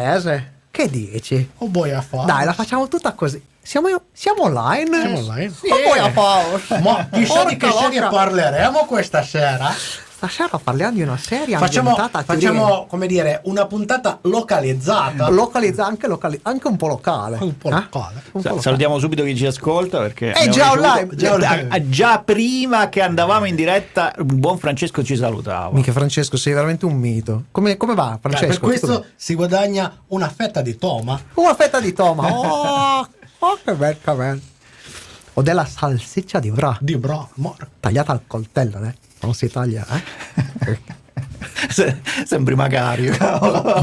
Ese, che dici? O vuoi a fare? Dai, la facciamo tutta così. Siamo, siamo online? Siamo online? Sì. O vuoi a fare? Ma chissà di che serie parleremo questa sera? Stasera parliamo di una serie Facciamo, ambientata a Turin. facciamo, come dire, una puntata localizzata. Localizza anche, locali- anche un po' locale. Un po' Eh? locale. Un po' Sa- locale. Salutiamo subito chi ci ascolta perché È abbiamo già online, già già, online. già prima che andavamo in diretta un buon Francesco ci salutava. Mica Francesco, sei veramente un mito. Come, come va, Dai, Francesco? per questo si guadagna una fetta di toma. Una fetta di toma. Oh, oh, che bel, che bel. Ho della salsiccia di bra. Di bro, mor. Tagliata al coltello, eh? Non si taglia, eh? Se- Sembri Macario.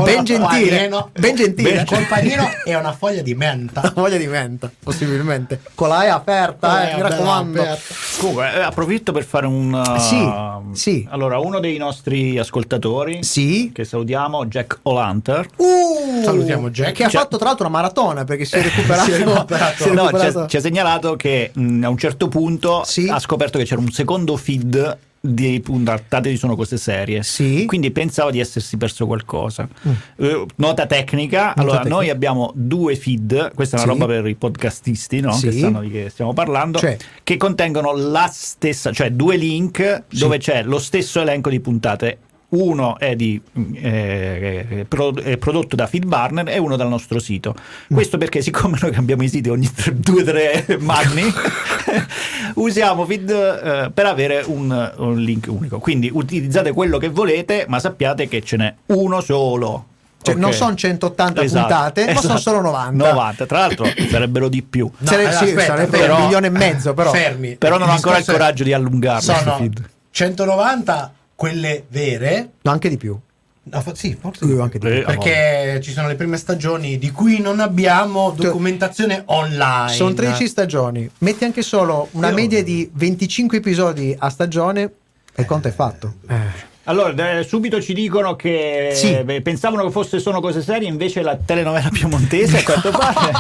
ben gentile. Ben gentile. Col panino e una foglia di menta. Voglia di menta, possibilmente. Con la E aperta, Con eh, mi raccomando. aperta. Comunque, eh, approfitto per fare un. uh, Sì, sì. Allora, uno dei nostri ascoltatori, Sì. che salutiamo, Jack O'Lantern. Uh, Salutiamo Jack. Che ha Cioè- fatto tra l'altro una maratona perché si è recuperato. Si è recuperato. si è No, ci, recuperato. ha, ci ha segnalato che mh, a un certo punto Sì. ha scoperto che c'era un secondo feed di puntate di Sono Cose Serie. Sì. Mm. Quindi pensavo di essersi perso qualcosa. Eh, nota tecnica: allora, tecnica. noi abbiamo due feed, questa è una Sì. roba per i podcastisti, no? Sì. Che sanno di che stiamo parlando, Cioè. che contengono la stessa, cioè due link dove c'è lo stesso elenco di puntate. Uno è, di, eh, eh, pro- è prodotto da Feedburner e uno dal nostro sito. Questo perché, siccome noi cambiamo i siti ogni 2-3 magni, usiamo Feed eh, per avere un, un link unico. Quindi utilizzate quello che volete, ma sappiate che ce n'è uno solo. Cioè, Ok? non sono 180 Esatto, puntate, ma sono esatto. solo 90. 90. Tra l'altro sarebbero di più. No, Sare- allora, sì, aspetta, sarebbe però- un milione e mezzo, però. Fermi. Però non ho ancora il discorso è- coraggio di allungarlo. Sono feed. 190 quelle vere. No, anche di più. No, fa- sì, forse Sì, anche di più. Eh, perché ci sono le prime stagioni di cui non abbiamo documentazione online. Sono 13 stagioni. Metti anche solo una Io- media di 25 episodi a stagione e il conto è fatto. Allora, eh, subito ci dicono che Sì. eh, pensavano che fosse Sono cose serie, invece la telenovela piemontese a quanto pare.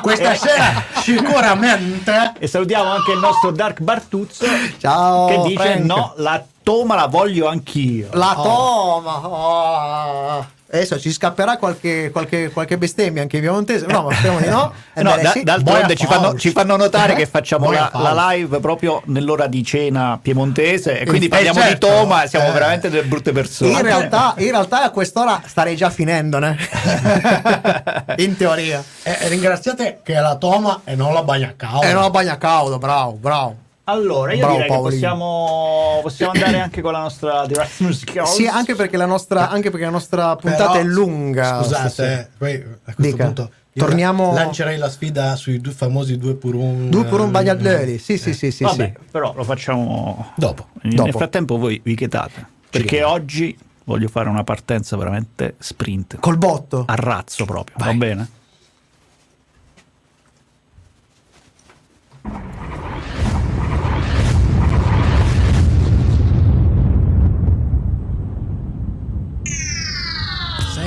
Questa Eh, sera sicuramente E salutiamo anche il nostro Dark Bartuzzo Ciao, che dice Frank. no, la toma la voglio anch'io. La toma! oh. Adesso ci scapperà qualche, qualche, qualche bestemmia anche in piemontese. No, ma speriamo di no. Eh no, Ebbene, da- sì. d'altronde ci fanno, ci fanno notare che facciamo la, la live proprio nell'ora di cena piemontese e quindi Eh, parliamo certo. di Toma, siamo Eh. veramente delle brutte persone. in, realtà, in realtà a quest'ora starei già finendone. in teoria. Eh, ringraziate che è la toma e non la bagnacao. Eh no, bagna caudo, bravo, bravo. Allora, io Bravo, direi che Paolino. possiamo- possiamo, possiamo andare anche con la nostra direct music. Sì, anche perché la nostra, anche perché la nostra puntata Però, è lunga. Scusate, Sì, sì. eh, poi a questo Dica. punto Torniamo- lancerei la sfida sui due famosi due per un. Due per un eh, bagnardelli. Sì, sì, sì, sì. Vabbè, sì. però lo facciamo Dopo. Nel Dopo. frattempo voi vi chetate. Perché vediamo. oggi voglio fare una partenza veramente sprint. Col botto. A razzo proprio, va bene?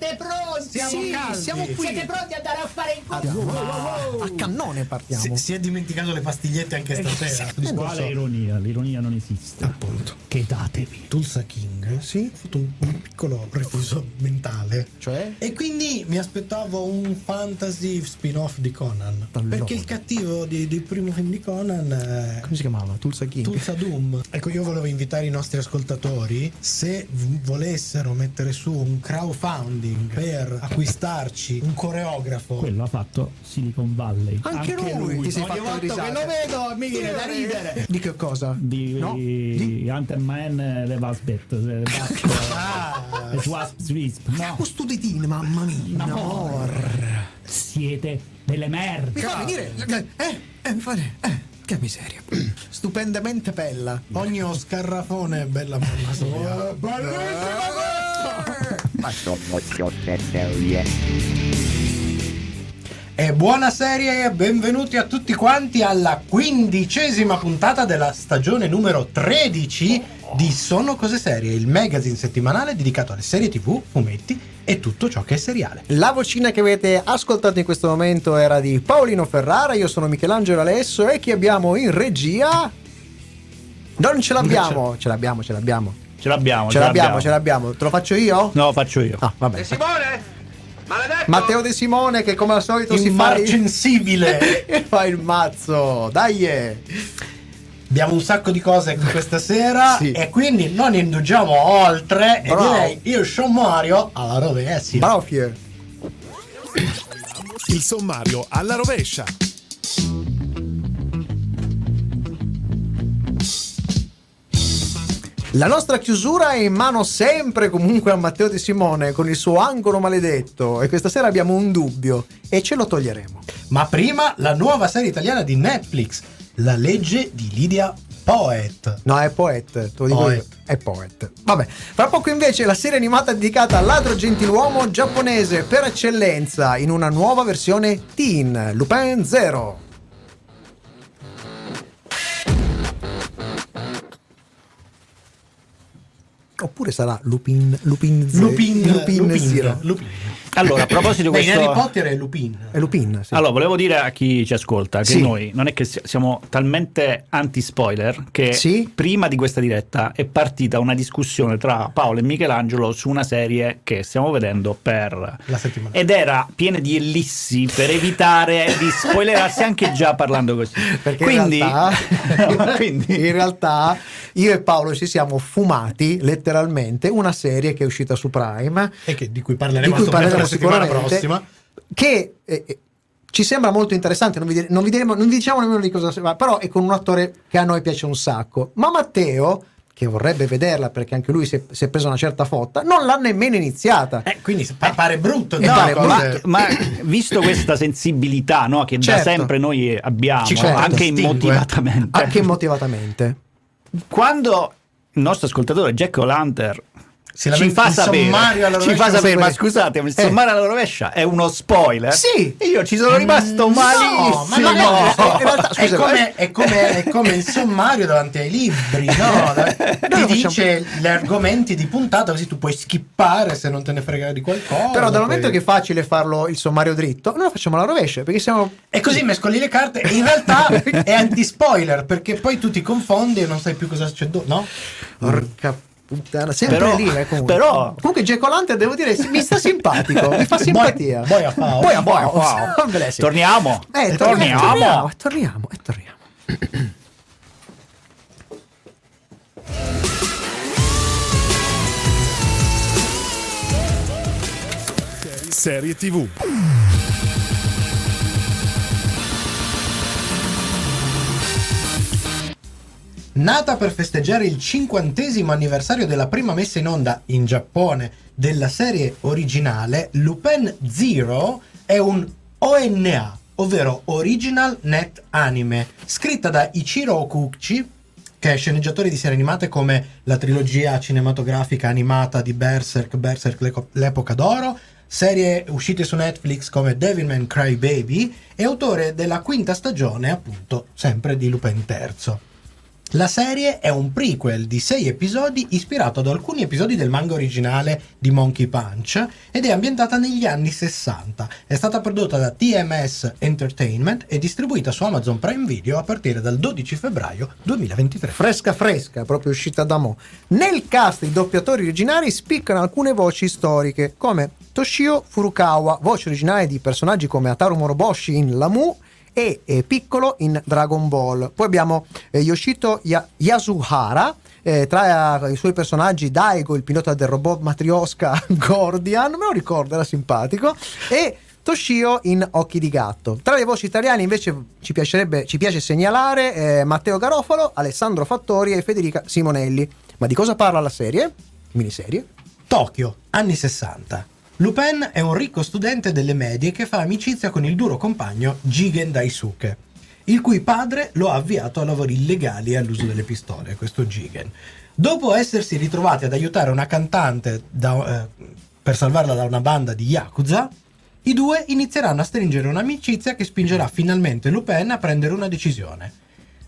Siete pronti? Siamo Sì, caldi. siamo qui. Siete pronti ad andare a fare in culo? A cannone partiamo. Si, si è dimenticato le pastigliette anche stasera. Il discorso- Quale ironia? L'ironia non esiste. Appunto. Chetatevi. Tulsa King sì? ha fatto un, un piccolo refuso mentale. Cioè? E quindi mi aspettavo un fantasy spin-off di Conan. Allora. Perché il cattivo di- del primo film di Conan è Come si chiamava? Tulsa King. Tulsa Doom. Ecco, io volevo invitare i nostri ascoltatori se v- volessero mettere su un crowdfunding per acquistarci un coreografo. Quello ha fatto Silicon Valley. Anche, lui, ti sei Ogni fatto volta risate. che lo vedo mi viene da ridere. Di che cosa? Di, No? di Hunter Man le Vasbet. Ah, Wasp Wisp. No, Questo ditino, mamma mia. Amor. siete delle Mi merde. fa venire. Eh, eh, mi fa. Eh, che miseria. Stupendamente bella. ogni scarrafone è bella mamma sua. E buona serie e benvenuti a tutti quanti alla quindicesima puntata della stagione numero 13 di Sono Cose Serie, il magazine settimanale dedicato alle serie tv, fumetti e tutto ciò che è seriale. La vocina che avete ascoltato in questo momento era di Paolino Ferrara, io sono Michelangelo Alesso e chi abbiamo in regia? Non ce l'abbiamo, ce l'abbiamo, ce l'abbiamo. Ce l'abbiamo. Ce l'abbiamo, ce l'abbiamo. Te lo faccio io? No, faccio io. Ah, vabbè. Simone! Maledetto! Matteo De Simone che come al solito si fa Immarcensibile! il, fa il mazzo. Dai! eh. Abbiamo un sacco di cose questa sera Sì. e quindi non indugiamo oltre Bravo. e direi io sommario alla rovescia. Bravo Fier. Il sommario alla rovescia. La nostra chiusura è in mano sempre comunque a Matteo De Simone con il suo angolo maledetto e questa sera abbiamo un dubbio e ce lo toglieremo. Ma prima la nuova serie italiana di Netflix, La legge di Lydia Poet. No, è Poet, te lo dico Poet. io. È Poet. Vabbè, fra poco invece la serie animata dedicata al ladro gentiluomo giapponese per eccellenza in una nuova versione teen, Lupin Zero. Oppure sarà Lupin Lupin Zero. Lupin, Lupin, Zero. Lupin. Allora, a proposito di Beh, in questo... Harry Potter è Lupin. È Lupin, sì. Allora, volevo dire a chi ci ascolta che Sì. noi non è che si- siamo talmente anti-spoiler che Sì. prima di questa diretta è partita una discussione tra Paolo e Michelangelo su una serie che stiamo vedendo per... La settimana. Ed era piena di ellissi per evitare di spoilerarsi anche già parlando così. Perché quindi, in, realtà, quindi in realtà io e Paolo ci siamo fumati letteralmente una serie che è uscita su Prime E che, di cui parleremo, di cui la settimana sicuramente, prossima. che eh, eh, ci sembra molto interessante, non vi, dire- non vi diremo- non vi diciamo nemmeno di cosa si va, però è con un attore che a noi piace un sacco. Ma Matteo, che vorrebbe vederla perché anche lui si è, si è preso una certa fotta, non l'ha nemmeno iniziata. Eh, quindi pa- pare brutto Eh, dire pare cose- ma, ma visto questa sensibilità no, che Certo. da sempre noi abbiamo, certo. anche immotivatamente, Anche motivatamente. quando il nostro ascoltatore Jack O'Lantern Si ci lamenta- fa sapere, ci fa sapere, ma scusate, il Eh. sommario alla rovescia è uno spoiler. Sì. E io ci sono rimasto malissimo. ma non è- in realtà, è, come, è, come, è come il sommario davanti ai libri, no? Ti dice gli argomenti di puntata, così tu puoi skippare se non te ne frega di qualcosa. Però dal momento poi- che è facile farlo il sommario dritto, noi lo facciamo alla rovescia perché siamo E così mescoli le carte e in realtà è anti-spoiler perché poi tu ti confondi e non sai più cosa succede, no? Porca puttana, sempre Però- lì, eh, comunque. però- comunque Jack O'Lantern devo dire mi sta simpatico, mi fa simpatia. boia fa, Boia, boia, boia. sì. Torniamo. Eh, torniamo. torniamo, e torniamo, e torniamo. Serie TV. Nata per festeggiare il cinquantesimo anniversario della prima messa in onda in Giappone della serie originale, Lupin Zero è un ONA, ovvero Original Net Anime, scritta da Ichiro Okuchi, che è sceneggiatore di serie animate come la trilogia cinematografica animata di Berserk, Berserk l'epoca d'oro, serie uscite su Netflix come Devilman Crybaby e autore della quinta stagione, appunto, sempre di Lupin III. La serie è un prequel di sei episodi ispirato ad alcuni episodi del manga originale di Monkey Punch ed è ambientata negli anni 60. È stata prodotta da TMS Entertainment e distribuita su Amazon Prime Video a partire dal 12 febbraio 2023. Fresca fresca, proprio uscita da mo. Nel cast i doppiatori originali spiccano alcune voci storiche, come Toshio Furukawa, voce originale di personaggi come Ataru Moroboshi in Lamu e eh, Piccolo in Dragon Ball. Poi abbiamo eh, Yoshito Ya- Yasuhara, eh, tra eh, i suoi personaggi Daigo, il pilota del robot Matrioska Gordian, me lo ricordo, era simpatico, e Toshio in Occhi di gatto. Tra le voci italiane invece ci, ci piace segnalare eh, Matteo Garofalo, Alessandro Fattori e Federica Simonelli. Ma di cosa parla la serie? Miniserie? Tokyo, anni 60. Lupin è un ricco studente delle medie che fa amicizia con il duro compagno Jigen Daisuke, il cui padre lo ha avviato a lavori illegali e all'uso delle pistole, questo Jigen. Dopo essersi ritrovati ad aiutare una cantante da- eh, per salvarla da una banda di Yakuza, i due inizieranno a stringere un'amicizia che spingerà finalmente Lupin a prendere una decisione.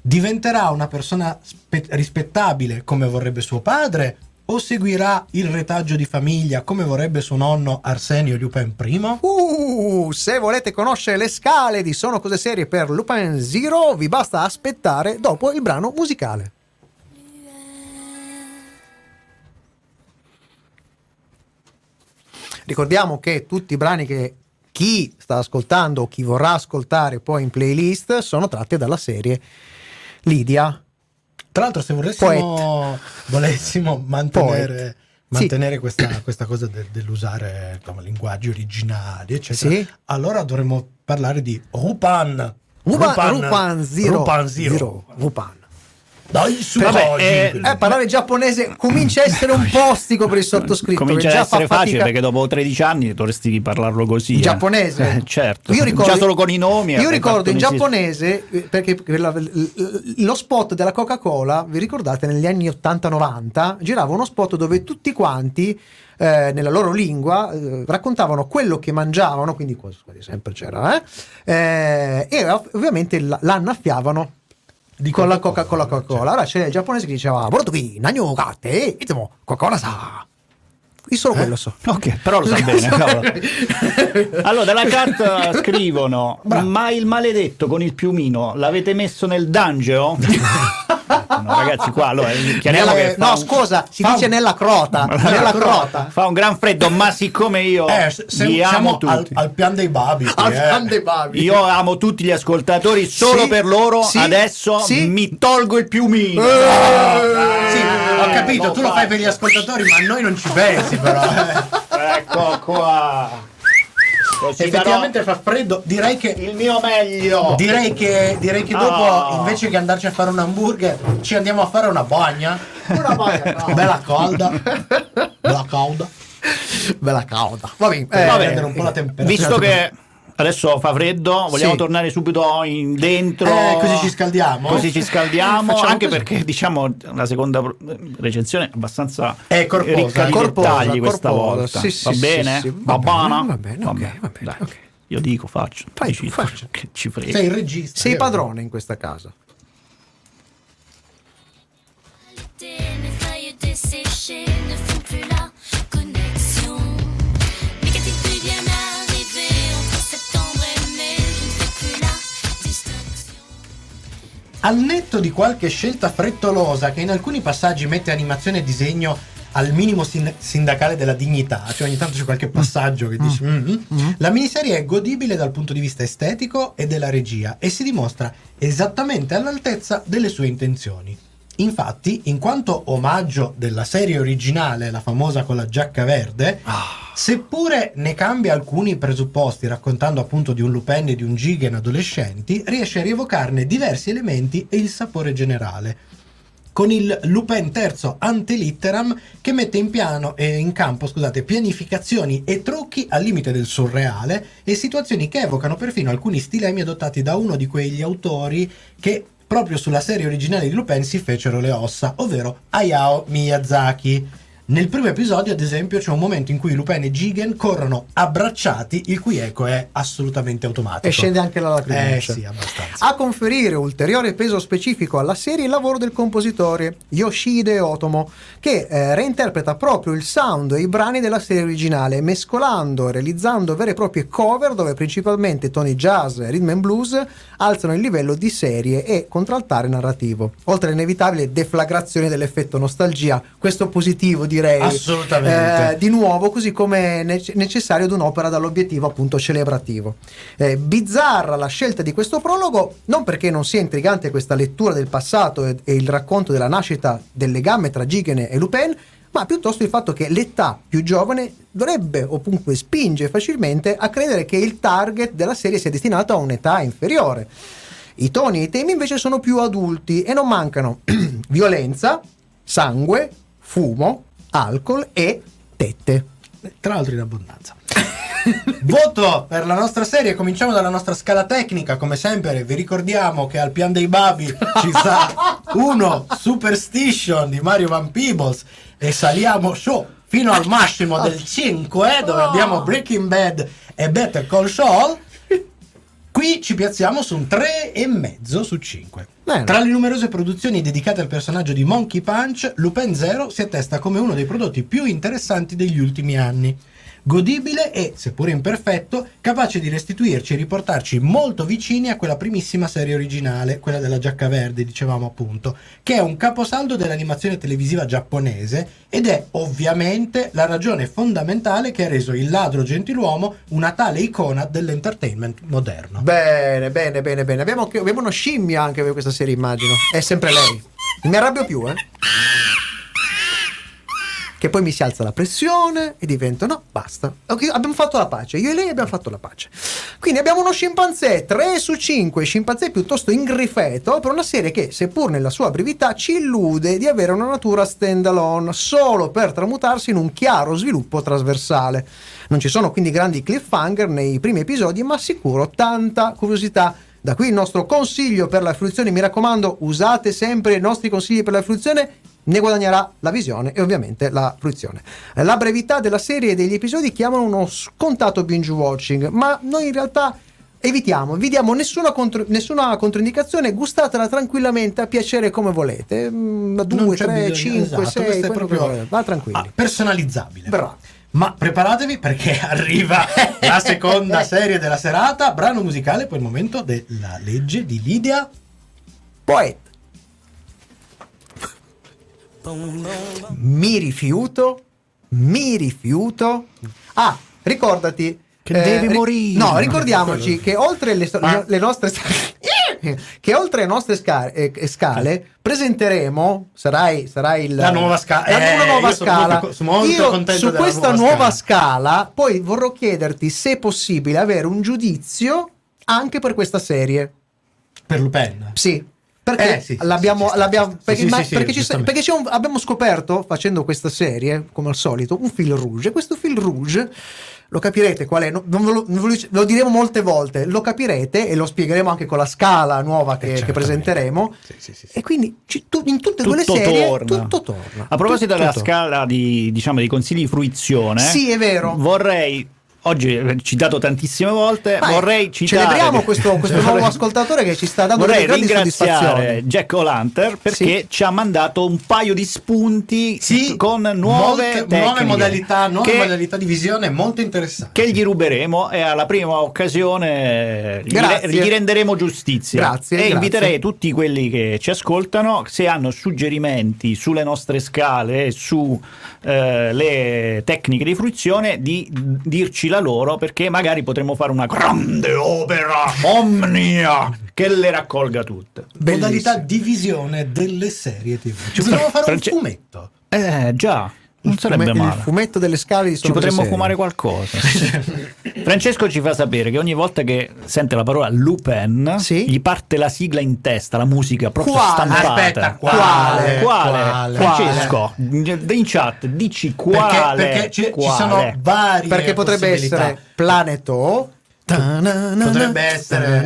Diventerà una persona spe- rispettabile come vorrebbe suo padre o seguirà il retaggio di famiglia come vorrebbe suo nonno Arsenio Lupin I? Uh, se volete conoscere le scale di Sono Cose Serie per Lupin Zero, vi basta aspettare dopo il brano musicale. Ricordiamo che tutti i brani che chi sta ascoltando o chi vorrà ascoltare poi in playlist sono tratti dalla serie Lidia. Tra l'altro, se volessimo, volessimo mantenere, Sì. mantenere questa, questa cosa de- dell'usare insomma, linguaggi originali, eccetera, Sì. allora dovremmo parlare di Rupan. Rupan, Rupan Zero. Rupan Zero. Zero, Rupan. Dai su Vabbè, oggi. eh, Eh, parlare giapponese comincia a essere un po' ostico per il sottoscritto. Comincia ad essere facile perché dopo 13 anni dovresti parlarlo così. In eh. giapponese? Eh, certo. Io ricordo- Già solo con i nomi. Io avrei ricordo in giapponese, eh, perché l- l- lo spot della Coca-Cola, vi ricordate, negli anni 80-90, girava uno spot dove tutti quanti, eh, nella loro lingua, eh, raccontavano quello che mangiavano, quindi quasi sempre c'era, eh, eh, e ov- ovviamente la, la annaffiavano. Con la Coca- con la Coca-Cola. Allora c'era il giapponese che diceva: Borotoki, nanyo kate, itsumo Coca-Cola sa. Io solo quello so. Ok, però lo sa bene. Allora, dalla chat scrivono: Ma il maledetto con il piumino l'avete messo nel dungeon? No, ragazzi, qua allora, chiariamo Nella- che fa no, un- scusa, si dice un- nella crota. nella crota. Fa un gran freddo, ma siccome io Eh, se- se- amo al, tutti. al pian dei babi. Al eh. fan dei babi. Io amo tutti gli ascoltatori solo Sì, per loro. sì, Adesso sì. mi tolgo il piumino. Eh, Sì, ho capito, tu lo fai per gli ascoltatori, ma a noi non ci pensi, però. eh. Ecco qua. Effettivamente fa freddo. Direi che. il mio meglio. Direi che, direi che dopo, Ah. invece che andarci a fare un hamburger, ci andiamo a fare una bagna. Una bagna, no. Bella calda. Bella calda. Bella cauda. Va bene. Eh, prendere un po' la temperatura. Visto che adesso fa freddo, vogliamo Sì. tornare subito in dentro. Eh, così ci scaldiamo. Così ci scaldiamo. Anche così. perché, diciamo, la seconda recensione è abbastanza È corposa, ricca di corposa, dettagli questa corposa. volta. Sì, sì, va bene? sì, Va, va bene, va bene, ok, va bene, dai. ok. Io dico, faccio. Fai tu, faccio. Che ci frega. Sei il regista. Sei padrone in questa casa. Al netto di qualche scelta frettolosa che in alcuni passaggi mette animazione e disegno al minimo sin- sindacale della dignità, cioè ogni tanto c'è qualche passaggio che dici "Mm". la miniserie è godibile dal punto di vista estetico e della regia e si dimostra esattamente all'altezza delle sue intenzioni. Infatti, in quanto omaggio della serie originale, la famosa con la giacca verde, seppure ne cambia alcuni presupposti raccontando appunto di un Lupin e di un Gigan adolescenti, riesce a rievocarne diversi elementi e il sapore generale. Con il Lupin terzo ante litteram che mette in piano e in campo, scusate, pianificazioni e trucchi al limite del surreale e situazioni che evocano perfino alcuni stilemi adottati da uno di quegli autori che proprio sulla serie originale di Lupin si fecero le ossa, ovvero Hayao Miyazaki. Nel primo episodio, ad esempio, c'è un momento in cui Lupin e Jigen corrono abbracciati, il cui eco è assolutamente automatico. E scende anche la Eh lacrimuccia. sì, abbastanza. A conferire ulteriore peso specifico alla serie il lavoro del compositore Yoshide Otomo, che eh, reinterpreta proprio il sound e i brani della serie originale, mescolando e realizzando vere e proprie cover dove principalmente toni jazz e rhythm and blues alzano il livello di serie e contraltare narrativo. Oltre all'inevitabile deflagrazione dell'effetto nostalgia, questo positivo direi. Assolutamente. Eh, di nuovo, così come necessario ad un'opera dall'obiettivo appunto celebrativo. Eh, bizzarra la scelta di questo prologo, non perché non sia intrigante questa lettura del passato e, e il racconto della nascita del legame tra Gigen e Lupin, ma piuttosto il fatto che l'età più giovane dovrebbe o comunque spinge facilmente a credere che il target della serie sia destinato a un'età inferiore. I toni e i temi invece sono più adulti e non mancano violenza, sangue, fumo, alcol e tette. Tra l'altro in abbondanza. Voto per la nostra serie, cominciamo dalla nostra scala tecnica, come sempre vi ricordiamo che al pian dei babi ci sta uno Superstition di Mario Van Peebles e saliamo show fino al massimo del 5, dove abbiamo Breaking Bad e Better Call Saul. Qui ci piazziamo su un 3,5 su 5. Bene. Tra le numerose produzioni dedicate al personaggio di Monkey Punch, Lupin Zero si attesta come uno dei prodotti più interessanti degli ultimi anni. Godibile e, seppur imperfetto, capace di restituirci e riportarci molto vicini a quella primissima serie originale, quella della giacca verde, dicevamo appunto, che è un caposaldo dell'animazione televisiva giapponese ed è ovviamente la ragione fondamentale che ha reso il ladro gentiluomo una tale icona dell'entertainment moderno. Bene, bene, bene, bene. Abbiamo, abbiamo uno scimmia anche per questa serie, immagino. È sempre lei. Non mi arrabbio più, eh. Che poi mi si alza la pressione e divento no, basta. Ok, abbiamo fatto la pace. Io e lei abbiamo fatto la pace. Quindi abbiamo uno scimpanzé 3 su 5, scimpanzé piuttosto ingrifeto per una serie che, seppur nella sua brevità, ci illude di avere una natura stand-alone solo per tramutarsi in un chiaro sviluppo trasversale. Non ci sono quindi grandi cliffhanger nei primi episodi, ma sicuro tanta curiosità. Da qui il nostro consiglio per la fruizione, mi raccomando, usate sempre i nostri consigli per la fruizione, ne guadagnerà la visione e ovviamente la fruizione. La brevità della serie e degli episodi chiamano uno scontato binge watching, ma noi in realtà evitiamo, vi diamo nessuna, contro- nessuna controindicazione, gustatela tranquillamente a piacere come volete. 2, Non c'è 3, bisogno, 5, esatto, 6, questo è quello che proprio- volete. va tranquilli. Ah, personalizzabile. Bravo. Ma preparatevi perché arriva la seconda serie della serata, brano musicale per il momento della legge di Lidia. Poet. Mi rifiuto, mi rifiuto. Ah, ricordati. eh, Che devi ri- morire. No, ricordiamoci che oltre le, sto- Ma- le nostre che oltre le nostre sca- eh, scale presenteremo sarai, sarai il- La nuova sca- la eh, nuova scala molto- sono molto su questa nuova nuova scala. scala poi vorrò chiederti se è possibile avere un giudizio anche per questa serie Per Lupin. sì. Perché Eh, sì, l'abbiamo, sì, l'abbiamo- perché, sì, ma- perché ci perché c'è un- abbiamo scoperto facendo questa serie, come al solito, un fil rouge. E questo fil rouge lo capirete qual è, no- non ve lo, non lo diremo molte volte, lo capirete e lo spiegheremo anche con la scala nuova che, che presenteremo. Sì, sì, sì. E quindi ci- tu- in tutte e due le serie torna. tutto torna. A proposito Tutto della torna. scala di, diciamo, di consigli di fruizione, Sì, è vero. vorrei, oggi è citato tantissime volte, Vai, vorrei citare... Celebriamo questo, questo nuovo ascoltatore che ci sta dando Vorrei delle grandi soddisfazioni. ringraziare Jack O'Lantern perché Sì. ci ha mandato un paio di spunti Sì, con nuove, molte- nuove modalità, nuove che, modalità di visione molto interessanti. che gli ruberemo e alla prima occasione gli, Grazie. gli renderemo giustizia. Grazie, E grazie. inviterei tutti quelli che ci ascoltano, se hanno suggerimenti sulle nostre scale e su eh, le tecniche di fruizione, di dirci la loro perché magari potremmo fare una grande opera omnia che le raccolga tutte. Modalità di visione delle serie TV. Ci potremmo fare un fumetto. Eh già, non Il sarebbe fume- male. Il fumetto delle scale di Ci potremmo fumare qualcosa. Francesco ci fa sapere che ogni volta che sente la parola Lupin Sì. gli parte la sigla in testa, la musica proprio Quale? stampata. Aspetta, quale? quale? Quale? Quale? Francesco, in chat dici quale? Perché, perché ci, ci Quale? sono varie perché potrebbe essere Planeto Potrebbe essere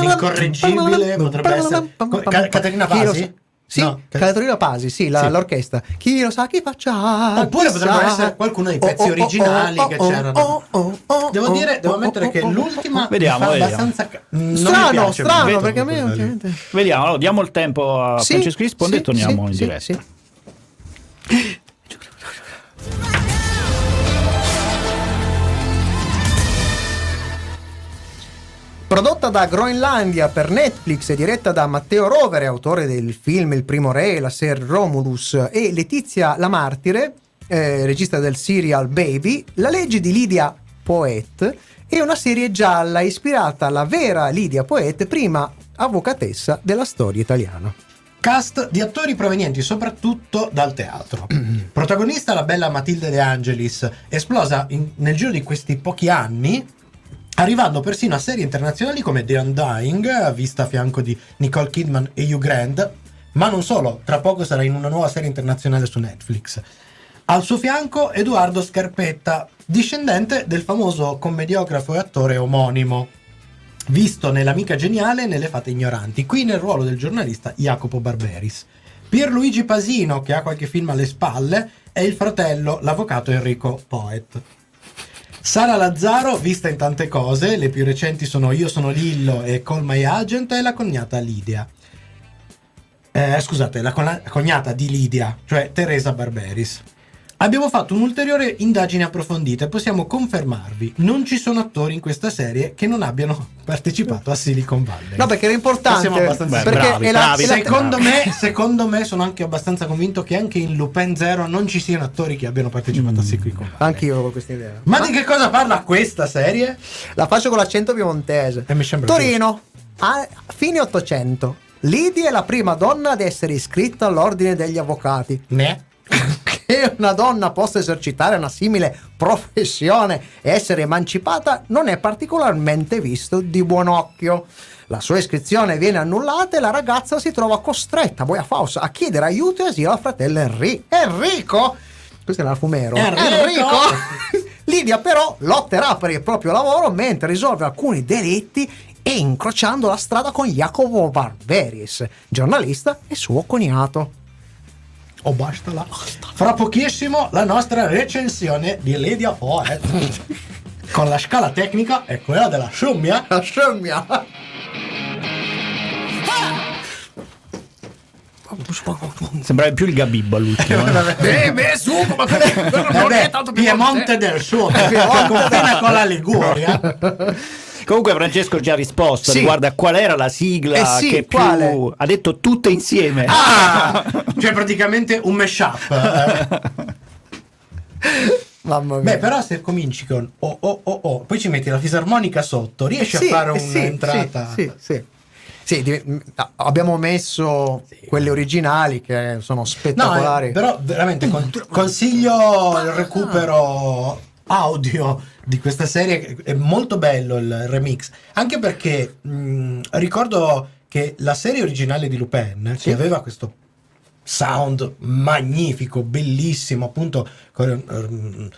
l'incorreggibile, potrebbe essere Ca- Caterina Pasi? Sa- Sì, No, Ca- Caterina Pasi, sì, la- Sì. l'orchestra. Chi lo sa chi faccia. Oppure potrebbero essere qualcuno dei pezzi originali che c'erano. Devo oh, dire, devo ammettere che l'ultima Vediamo, mi fa vediamo. abbastanza non Strano, strano, vedo perché a me ovviamente. Vediamo, allora, diamo il tempo a Sì, Francesco risponde sì, e torniamo sì, in sì, diretta. Prodotta da Groenlandia per Netflix e diretta da Matteo Rovere, autore del film Il primo re, la Ser Romulus, e Letizia La Martire, eh, regista del serial Baby, la legge di Lydia Poet è una serie gialla ispirata alla vera Lydia Poet, prima avvocatessa della storia italiana. Cast di attori provenienti soprattutto dal teatro. Protagonista la bella Matilde De Angelis, esplosa in- nel giro di questi pochi anni, arrivando persino a serie internazionali come The Undying, vista a fianco di Nicole Kidman e Hugh Grant, ma non solo, tra poco sarà in una nuova serie internazionale su Netflix. Al suo fianco Edoardo Scarpetta, discendente del famoso commediografo e attore omonimo, visto nell'Amica Geniale e nelle Fate Ignoranti, qui nel ruolo del giornalista Jacopo Barberis. Pierluigi Pasino, che ha qualche film alle spalle, e il fratello, l'avvocato Enrico Poet. Sara Lazzaro, vista in tante cose, le più recenti sono Io sono Lillo e Call My Agent e la cognata Lidia. Eh, scusate, la cona- cognata di Lidia, cioè Teresa Barberis. Abbiamo fatto un'ulteriore indagine approfondita e possiamo confermarvi, non ci sono attori in questa serie che non abbiano partecipato a Silicon Valley. No, perché era importante. Siamo abbastanza- Beh, perché bravi, è la- bravi. è la- Secondo me, secondo me sono anche abbastanza convinto che anche in Lupin Zero non ci siano attori che abbiano partecipato a Silicon Valley. Anch'io avevo questa idea. Ma di che cosa parla questa serie? La faccio con l'accento piemontese. E mi sembra Torino, a fine 800. Lidia è la prima donna ad essere iscritta all'ordine degli avvocati. Ne? Che una donna possa esercitare una simile professione e essere emancipata non è particolarmente visto di buon occhio. La sua iscrizione viene annullata e la ragazza si trova costretta, boia Faust, a chiedere aiuto e asilo al fratello Enrico. Enrico! Questo è l'alfumero. Enrico! Lidia però lotterà per il proprio lavoro mentre risolve alcuni delitti e incrociando la strada con Jacopo Barberis, giornalista e suo cognato. O basta là. Fra pochissimo la nostra recensione di Lydia Poet. Con la scala tecnica e quella della scimmia. La scemmia! Sembrava più il Gabibbo all'ultimo. eh. Eh, beh, su, ma Vabbè, Piemonte del Sud, confina con la Liguria. Comunque Francesco ci ha risposto Sì. riguardo a qual era la sigla Eh sì, che più quale? ha detto tutte insieme. Ah, cioè praticamente un mashup. Mamma mia. Beh, però se cominci con oh oh oh oh, poi ci metti la fisarmonica sotto, riesci Sì, a fare eh, sì, un'entrata. Sì, sì, sì. Sì, ah, abbiamo messo quelle originali che sono No, spettacolari. eh, però veramente con- consiglio il recupero audio di questa serie, è molto bello il remix, anche perché mh, ricordo che la serie originale di Lupin, Sì. che aveva questo sound magnifico, bellissimo, appunto con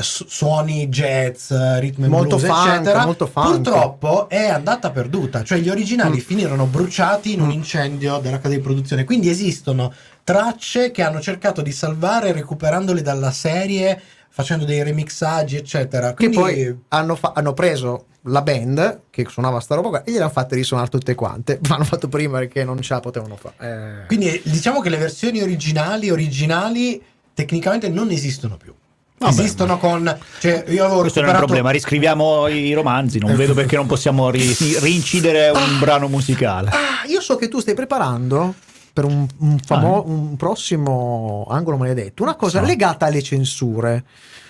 su- suoni jazz, ritmi and Molto blues, funk, eccetera, molto funk. purtroppo è andata perduta, cioè gli originali Mm. finirono bruciati in un incendio della casa di produzione, quindi esistono tracce che hanno cercato di salvare recuperandole dalla serie, facendo dei remixaggi, eccetera. che Quindi poi hanno, fa- hanno preso la band che suonava sta roba qua e gliel'hanno fatte risuonare tutte quante. L'hanno fatto prima perché non ce la potevano fare. Eh. Quindi diciamo che le versioni originali, originali, tecnicamente non esistono più. Vabbè, esistono con. Cioè, io avevo Questo non è un recuperato- problema, riscriviamo i romanzi, non vedo perché non possiamo ri- rincidere un brano musicale. Ah, io so che tu stai preparando per un, un famo- Ah. un prossimo angolo maledetto una cosa Sì. legata alle censure.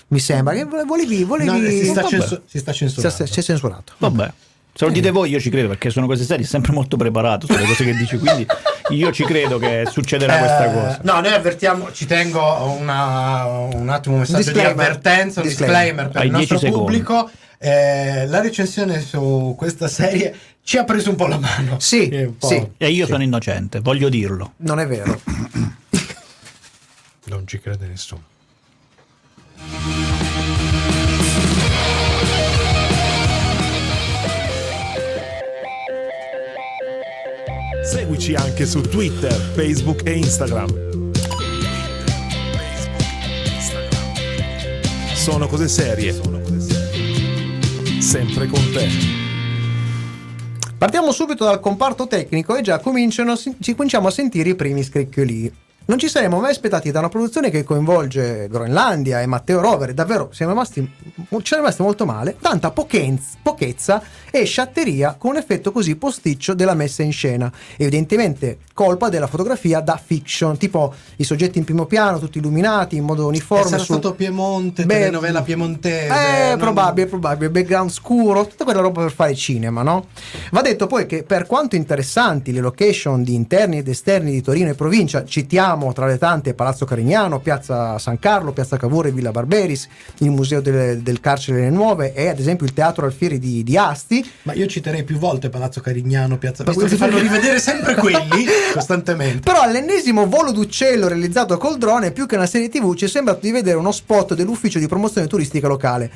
Mi sembra che volevi. volevi No, si, sta censu- si sta è- si è censurato. Vabbè. Se lo dite voi io ci credo perché sono cose serie, sempre molto preparato sulle cose che dici, quindi io ci credo che succederà questa Eh, cosa. No, noi avvertiamo, ci tengo una- un attimo un messaggio Disclaimer. di avvertenza, un Disclaimer. disclaimer, per Hai il nostro 10 secondi. pubblico. Eh, la recensione su questa serie ci ha preso un po' la mano. Sì, po'. sì. E io sono innocente, voglio dirlo. Non è vero. Non ci crede nessuno. Seguici anche su Twitter, Facebook e Instagram. Sono cose serie. Sempre con te. Partiamo subito dal comparto tecnico e già cominciano, ci cominciamo a sentire i primi scricchioli. Non ci saremmo mai aspettati da una produzione che coinvolge Groenlandia e Matteo Rovere, davvero siamo rimasti, ci siamo rimasti molto male, tanta pochezza, pochezza e sciatteria con un effetto così posticcio della messa in scena. Evidentemente colpa della fotografia da fiction, tipo i soggetti in primo piano, tutti illuminati in modo uniforme. Sarà su- stato Piemonte, Beh, telenovela piemontese. Eh, non- probabile, probabile, background scuro, tutta quella roba per fare cinema, no? Va detto poi che per quanto interessanti le location di interni ed esterni di Torino e provincia, citiamo tra le tante Palazzo Carignano, Piazza San Carlo, Piazza Cavour e Villa Barberis, il Museo del, del Carcere delle Nuove e ad esempio il Teatro Alfieri di, di Asti, Ma io citerei più volte Palazzo Carignano, Piazza Visto che fanno rivedere sempre quelli costantemente. Però all'ennesimo volo d'uccello realizzato col drone, più che una serie TV, ci è sembrato di vedere uno spot dell'ufficio di promozione turistica locale.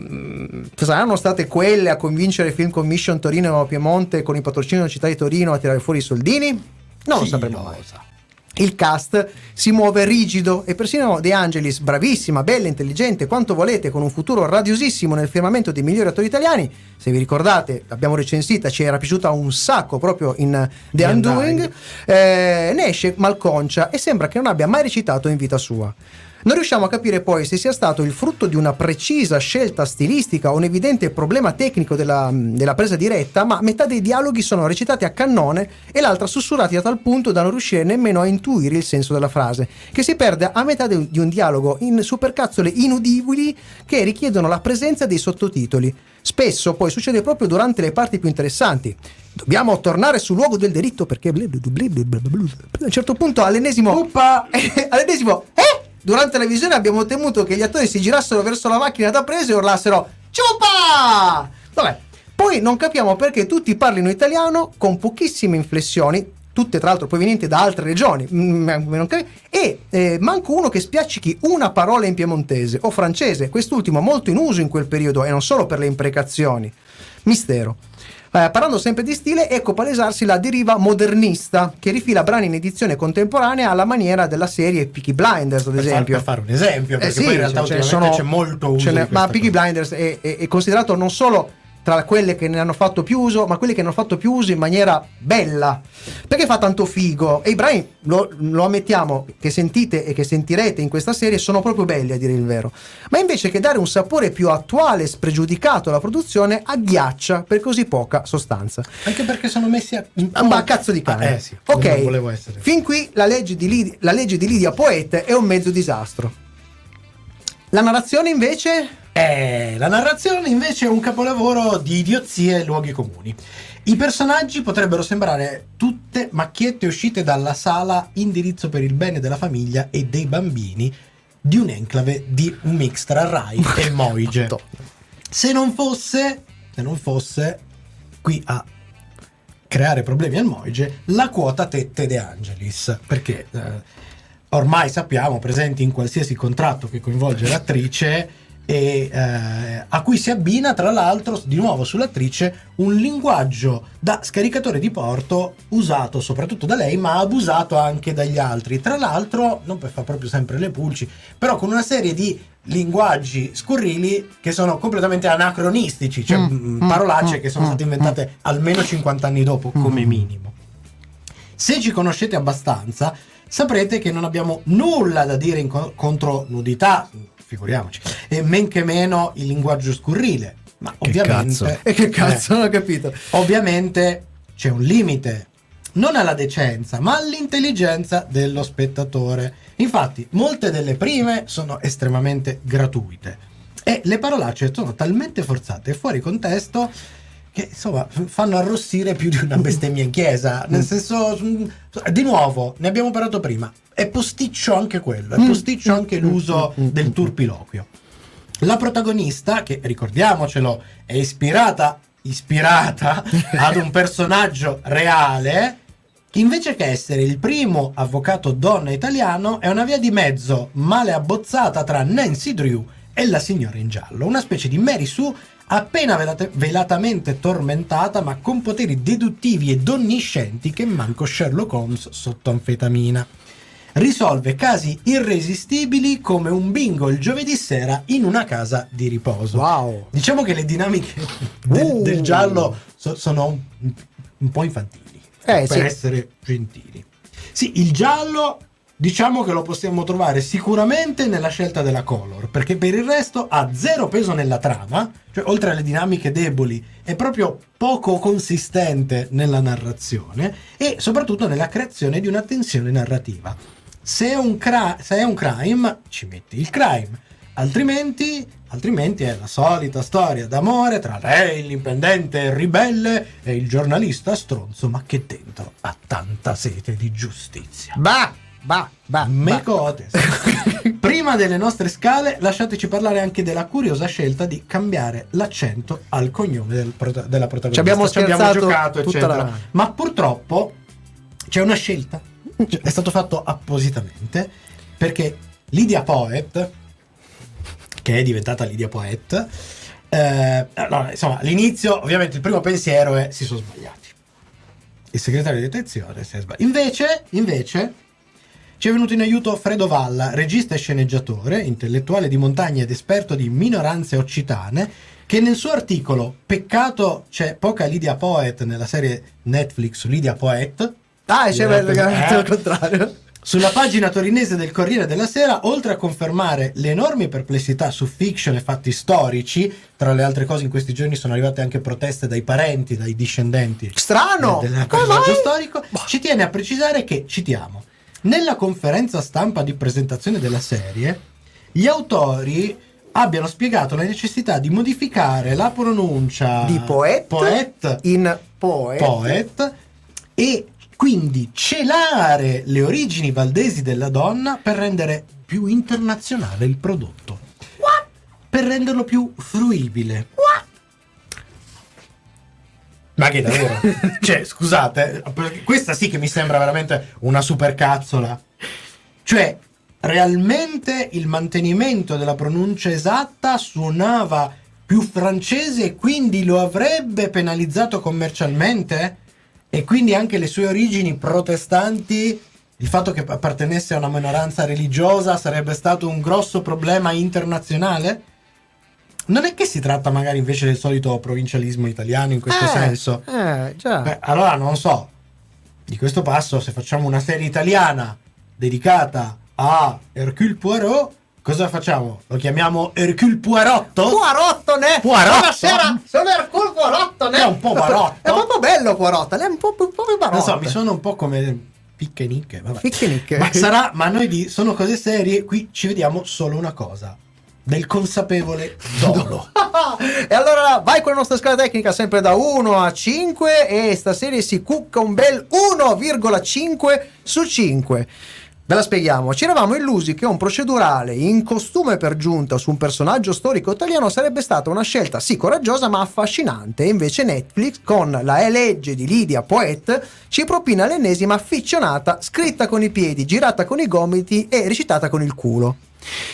Mm, Saranno state quelle a convincere Film Commission Torino e Piemonte con il patrocinio della città di Torino a tirare fuori i soldini? Non lo Chi sapremo lo mai. sa. Il cast si muove rigido e persino De Angelis, bravissima, bella, intelligente, quanto volete, con un futuro radiosissimo nel firmamento dei migliori attori italiani. Se vi ricordate, l'abbiamo recensita, ci era piaciuta un sacco proprio in The The Undoing. Eh, ne esce malconcia e sembra che non abbia mai recitato in vita sua. Non riusciamo a capire poi se sia stato il frutto di una precisa scelta stilistica o un evidente problema tecnico della, della presa diretta, ma metà dei dialoghi sono recitati a cannone e l'altra sussurrati a tal punto da non riuscire nemmeno a intuire il senso della frase, che si perde a metà de- di un dialogo in supercazzole inudibili che richiedono la presenza dei sottotitoli. Spesso poi succede proprio durante le parti più interessanti. Dobbiamo tornare sul luogo del delitto perché a un certo punto all'ennesimo all'ennesimo eh? Durante la visione abbiamo temuto che gli attori si girassero verso la macchina da preso e urlassero Ciupa! Vabbè, poi non capiamo perché tutti parlino italiano con pochissime inflessioni, tutte tra l'altro provenienti da altre regioni, mm, capi- e eh, manco uno che spiaccichi una parola in piemontese o francese, quest'ultimo molto in uso in quel periodo e non solo per le imprecazioni. Mistero. Eh, parlando sempre di stile, ecco palesarsi la deriva modernista che rifila brani in edizione contemporanea alla maniera della serie Peaky Blinders, ad Per, esempio. per fare un esempio, perché Eh sì, poi in realtà cioè, sono- c'è molto uso di ma Peaky cosa. Blinders è, è- è considerato non solo tra quelle che ne hanno fatto più uso, ma quelle che ne hanno fatto più uso in maniera bella. Perché fa tanto figo? E i brani, lo, lo ammettiamo, che sentite e che sentirete in questa serie sono proprio belli a dire il vero. Ma invece che dare un sapore più attuale spregiudicato alla produzione, agghiaccia per così poca sostanza. Anche perché sono messi a. Ma cazzo di cane. Ah, eh sì, ok, non volevo essere. fin qui la legge, di Lidi- la legge di Lidia Poet è un mezzo disastro. La narrazione invece Eh, la narrazione invece è un capolavoro di idiozie e luoghi comuni. I personaggi potrebbero sembrare tutte macchiette uscite dalla sala indirizzo per il bene della famiglia e dei bambini di un enclave di un mix tra Rai e Moige. Se non fosse, se non fosse qui a creare problemi al Moige, la quota Tette De Angelis, perché eh, ormai sappiamo, presenti in qualsiasi contratto che coinvolge l'attrice e eh, a cui si abbina tra l'altro di nuovo sull'attrice un linguaggio da scaricatore di porto usato soprattutto da lei ma abusato anche dagli altri. Tra l'altro non per fare proprio sempre le pulci però con una serie di linguaggi scurrili che sono completamente anacronistici cioè Mm, mm, mm, parolacce mm, che sono mm, state inventate almeno 50 anni dopo come Mm. minimo. Se ci conoscete abbastanza, saprete che non abbiamo nulla da dire in co- contro nudità, figuriamoci, e men che meno il linguaggio scurrile. Ma Che ovviamente. E che cazzo, eh, non ho capito. ovviamente c'è un limite. Non alla decenza, ma all'intelligenza dello spettatore. Infatti, molte delle prime sono estremamente gratuite. E le parolacce sono talmente forzate e fuori contesto che insomma fanno arrossire più di una bestemmia in chiesa. Nel senso, mm, di nuovo, ne abbiamo parlato prima. È posticcio anche quello, è Mm. posticcio anche l'uso Mm, mm, del turpiloquio. La protagonista, che ricordiamocelo, è ispirata, ispirata ad un personaggio reale, che invece che essere il primo avvocato donna italiano, è una via di mezzo male abbozzata tra Nancy Drew e la signora in giallo, una specie di Mary Sue appena velate- velatamente tormentata, ma con poteri deduttivi e donniscenti che manco Sherlock Holmes sotto anfetamina risolve casi irresistibili come un bingo il giovedì sera in una casa di riposo. Wow. Diciamo che le dinamiche del, Uh. del giallo so- sono un, un po' infantili, Eh, per sì. essere gentili. Sì, il giallo diciamo che lo possiamo trovare sicuramente nella scelta della color, perché per il resto ha zero peso nella trama, cioè oltre alle dinamiche deboli è proprio poco consistente nella narrazione e soprattutto nella creazione di una tensione narrativa. Se è un, cra- se è un crime, ci metti il crime, altrimenti, altrimenti è la solita storia d'amore tra lei, l'indipendente ribelle, e il giornalista stronzo, ma che dentro ha tanta sete di giustizia. Bah, bah, bah. bah. Mecotes. Prima delle nostre scale, lasciateci parlare anche della curiosa scelta di cambiare l'accento al cognome del prota- della protagonista. Ci abbiamo scherzato giocato, tutta eccetera. la- Ma purtroppo c'è una scelta. Cioè, È stato fatto appositamente perché Lydia Poet, che è diventata Lydia Poet, eh, allora, insomma, all'inizio, ovviamente, il primo pensiero è si sono sbagliati. Il segretario di detenzione si è sbagliato. Invece, invece, Ci è venuto in aiuto Fredo Valla, regista e sceneggiatore, intellettuale di montagna ed esperto di minoranze occitane, che nel suo articolo Peccato c'è poca Lydia Poet nella serie Netflix Lydia Poet, Ah, c'è Eh, veramente eh. al contrario. sulla pagina torinese del Corriere della Sera, oltre a confermare le enormi perplessità su fiction e fatti storici, tra le altre cose in questi giorni sono arrivate anche proteste dai parenti, dai discendenti Strano! del, del personaggio storico, ci tiene a precisare che, citiamo, nella conferenza stampa di presentazione della serie, gli autori abbiano spiegato la necessità di modificare la pronuncia Di poet, poet in poet. poet e quindi celare le origini valdesi della donna per rendere più internazionale il prodotto. Per renderlo più fruibile. Ma che davvero? cioè, scusate, questa sì che mi sembra veramente una supercazzola. Cioè, realmente il mantenimento della pronuncia esatta suonava più francese e quindi lo avrebbe penalizzato commercialmente? E quindi anche le sue origini protestanti, il fatto che appartenesse a una minoranza religiosa sarebbe stato un grosso problema internazionale? Non è che si tratta magari invece del solito provincialismo italiano in questo Eh, senso? Eh, già. Beh, allora non so. Di questo passo, se facciamo una serie italiana dedicata a Hercule Poirot, cosa facciamo? Lo chiamiamo Hercule Poirotto? Poirotto, ne? Poirotto? Buonasera, sono Ercole Poirotto, ne? È un po' barotto. È proprio bello Poirotto, è un po', un po' più barotto. Non so, mi sono un po' come picche nicche. Vabbè. Picchinic. Ma sarà, ma noi di sono cose serie, qui ci vediamo solo una cosa. Del consapevole dolo. e allora vai con la nostra scala tecnica sempre da 1 a 5 e stasera si cucca un bel 1,5 su 5. Ve la spieghiamo. Ci eravamo illusi che un procedurale in costume per giunta su un personaggio storico italiano sarebbe stata una scelta sì coraggiosa ma affascinante. E invece Netflix, con la E legge di Lydia Poet, ci propina l'ennesima ficcionata scritta con i piedi, girata con i gomiti e recitata con il culo.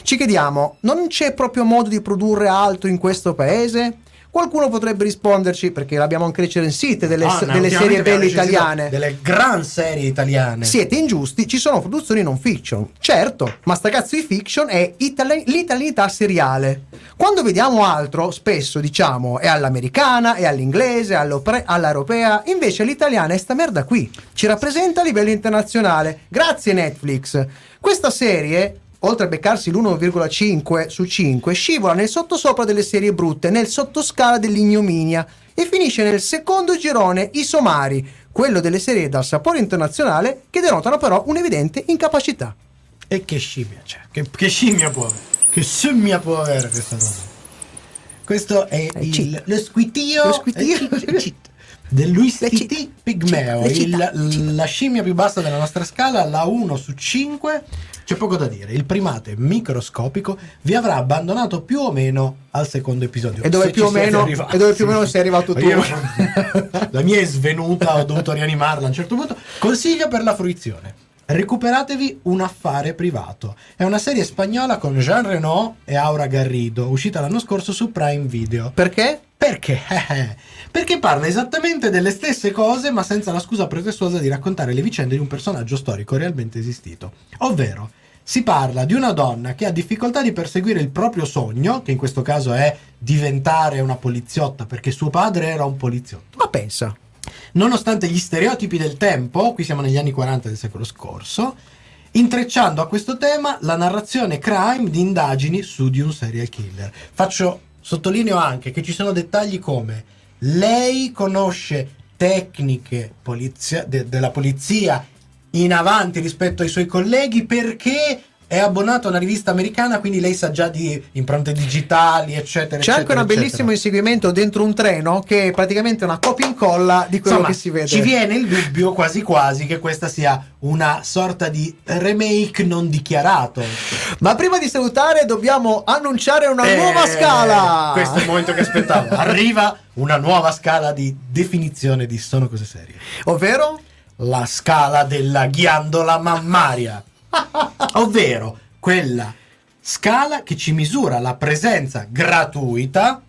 Ci chiediamo, non c'è proprio modo di produrre altro in questo paese? Qualcuno potrebbe risponderci, perché l'abbiamo anche recensite delle, Ah, no, delle serie belle italiane. Delle gran serie italiane. Siete ingiusti, ci sono produzioni non fiction. Certo, ma sta cazzo di fiction è itali- l'italianità seriale. Quando vediamo altro, spesso diciamo è all'americana, è all'inglese, all'europea, invece l'italiana è sta merda qui. Ci rappresenta a livello internazionale. Grazie Netflix. Questa serie oltre a beccarsi l'1,5 su 5, scivola nel sottosopra delle serie brutte, nel sottoscala dell'ignominia e finisce nel secondo girone i somari, quello delle serie dal sapore internazionale che denotano però un'evidente incapacità. E che scimmia c'è? Che, che scimmia può avere? Che scimmia può avere questa cosa? Questo è È il, cheat. lo squitio, Lo squitio. cheat, cheat. del Luis Titi. Pigmeo, il- la scimmia più bassa della nostra scala, la 1 su 5. C'è poco da dire, il primate microscopico vi avrà abbandonato più o meno al secondo episodio. E dove più o meno- e dove più o meno sei arrivato tu. Io- la mia è svenuta, ho dovuto rianimarla a un certo punto. Consiglio per la fruizione. Recuperatevi un affare privato. È una serie spagnola con Jean Reno e Aura Garrido, uscita l'anno scorso su Prime Video. Perché? Perché? Perché parla esattamente delle stesse cose, ma senza la scusa pretestuosa di raccontare le vicende di un personaggio storico realmente esistito. Ovvero, si parla di una donna che ha difficoltà di perseguire il proprio sogno, che in questo caso è diventare una poliziotta, perché suo padre era un poliziotto. Ma pensa. Nonostante gli stereotipi del tempo, qui siamo negli anni 40 del secolo scorso, intrecciando a questo tema la narrazione crime di indagini su di un serial killer. Faccio, sottolineo anche che ci sono dettagli come lei conosce tecniche polizia- de- della polizia in avanti rispetto ai suoi colleghi perché è abbonato a una rivista americana, quindi lei sa già di impronte digitali, eccetera. C'è anche un bellissimo inseguimento dentro un treno che è praticamente una copia e incolla di quello Insomma, che si vede. Ci viene il dubbio quasi quasi che questa sia una sorta di remake non dichiarato. Ma prima di salutare dobbiamo annunciare una Eh, nuova scala. Questo è il momento che aspettavo. Arriva una nuova scala di definizione di sono cose serie. Ovvero? La scala della ghiandola mammaria. Ovvero quella scala che ci misura la presenza gratuita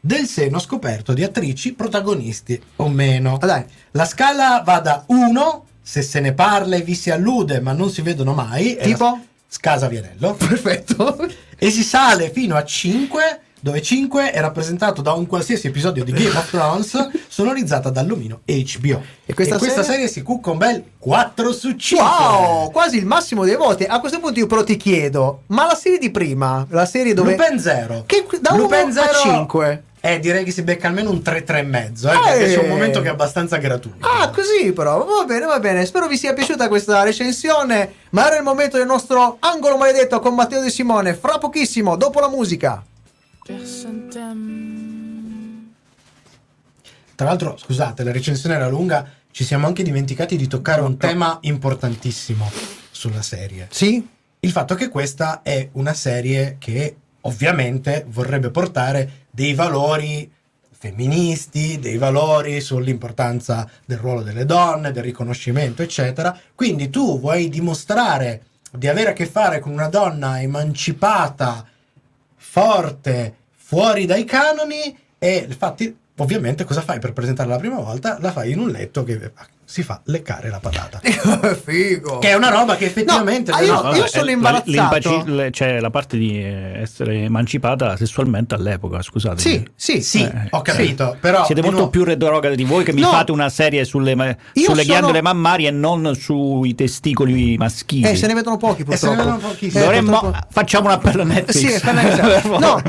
del seno scoperto di attrici protagonisti o meno. Dai. La scala va da 1, se se ne parla e vi si allude ma non si vedono mai. Tipo? Scasa Vianello. Perfetto. E si sale fino a 5, dove 5 è rappresentato da un qualsiasi episodio di Game of Thrones sonorizzata dall'omino HBO. E questa serie? serie si cucca un bel 4 su 5. Wow, quasi il massimo dei voti. A questo punto io però ti chiedo, ma la serie di prima, la serie dove... Lupin 0. Che da 1 Lupin a Zero- 5. Eh, direi che si becca almeno un 3 3 e mezzo, eh, Eh. perché c'è un momento che è abbastanza gratuito. Ah, così però, va bene, va bene. Spero vi sia piaciuta questa recensione. Ma ora è il momento del nostro angolo maledetto con Matteo De Simone. Fra pochissimo, dopo la musica. Tra l'altro, scusate, la recensione era lunga, ci siamo anche dimenticati di toccare un tema importantissimo sulla serie. Sì? Il fatto che questa è una serie che ovviamente vorrebbe portare dei valori femministi, dei valori sull'importanza del ruolo delle donne, del riconoscimento, eccetera. Quindi tu vuoi dimostrare di avere a che fare con una donna emancipata, forte, fuori dai canoni e infatti ovviamente cosa fai per presentarla la prima volta? La fai in un letto che si fa leccare la patata. Figo. Che è una roba che effettivamente No, ah, io- io sono è- imbarazzato. le- C'è la parte di eh, essere emancipata sessualmente all'epoca, scusate. Sì, sì, Sì, Eh, ho capito, però Siete molto nuovo- più retrogradi di voi che mi No. fate una serie sulle, sulle sono- ghiandole mammarie e non sui testicoli maschili. Eh, se ne vedono pochi E se ne purtroppo. vedono. Eh, Dovremmo, purtroppo- facciamo un appello a Netflix. Sì, per me- Per favore. no,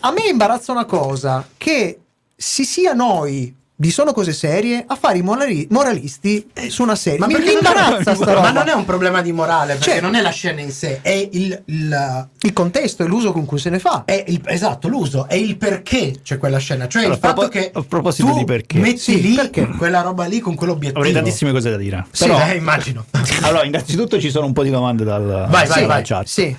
a me imbarazza una cosa che si sia noi di sono cose serie a fare i morali- moralisti su una serie. Ma mi, perché mi è- imbarazza sta roba. Ma non è un problema di morale, perché Cioè- non è la scena in sé, è il, il- il contesto e l'uso con cui se ne fa. è il- esatto, l'uso, è il perché c'è quella scena, cioè Allora, il fatto a che a proposito tu di perché. metti Sì, lì perché? quella roba lì con quell'obiettivo. Avrei tantissime cose da dire. Sì, Però, eh, immagino. allora, innanzitutto ci sono un po' di domande dal, Vai, vai, dalla vai. chat. Sì.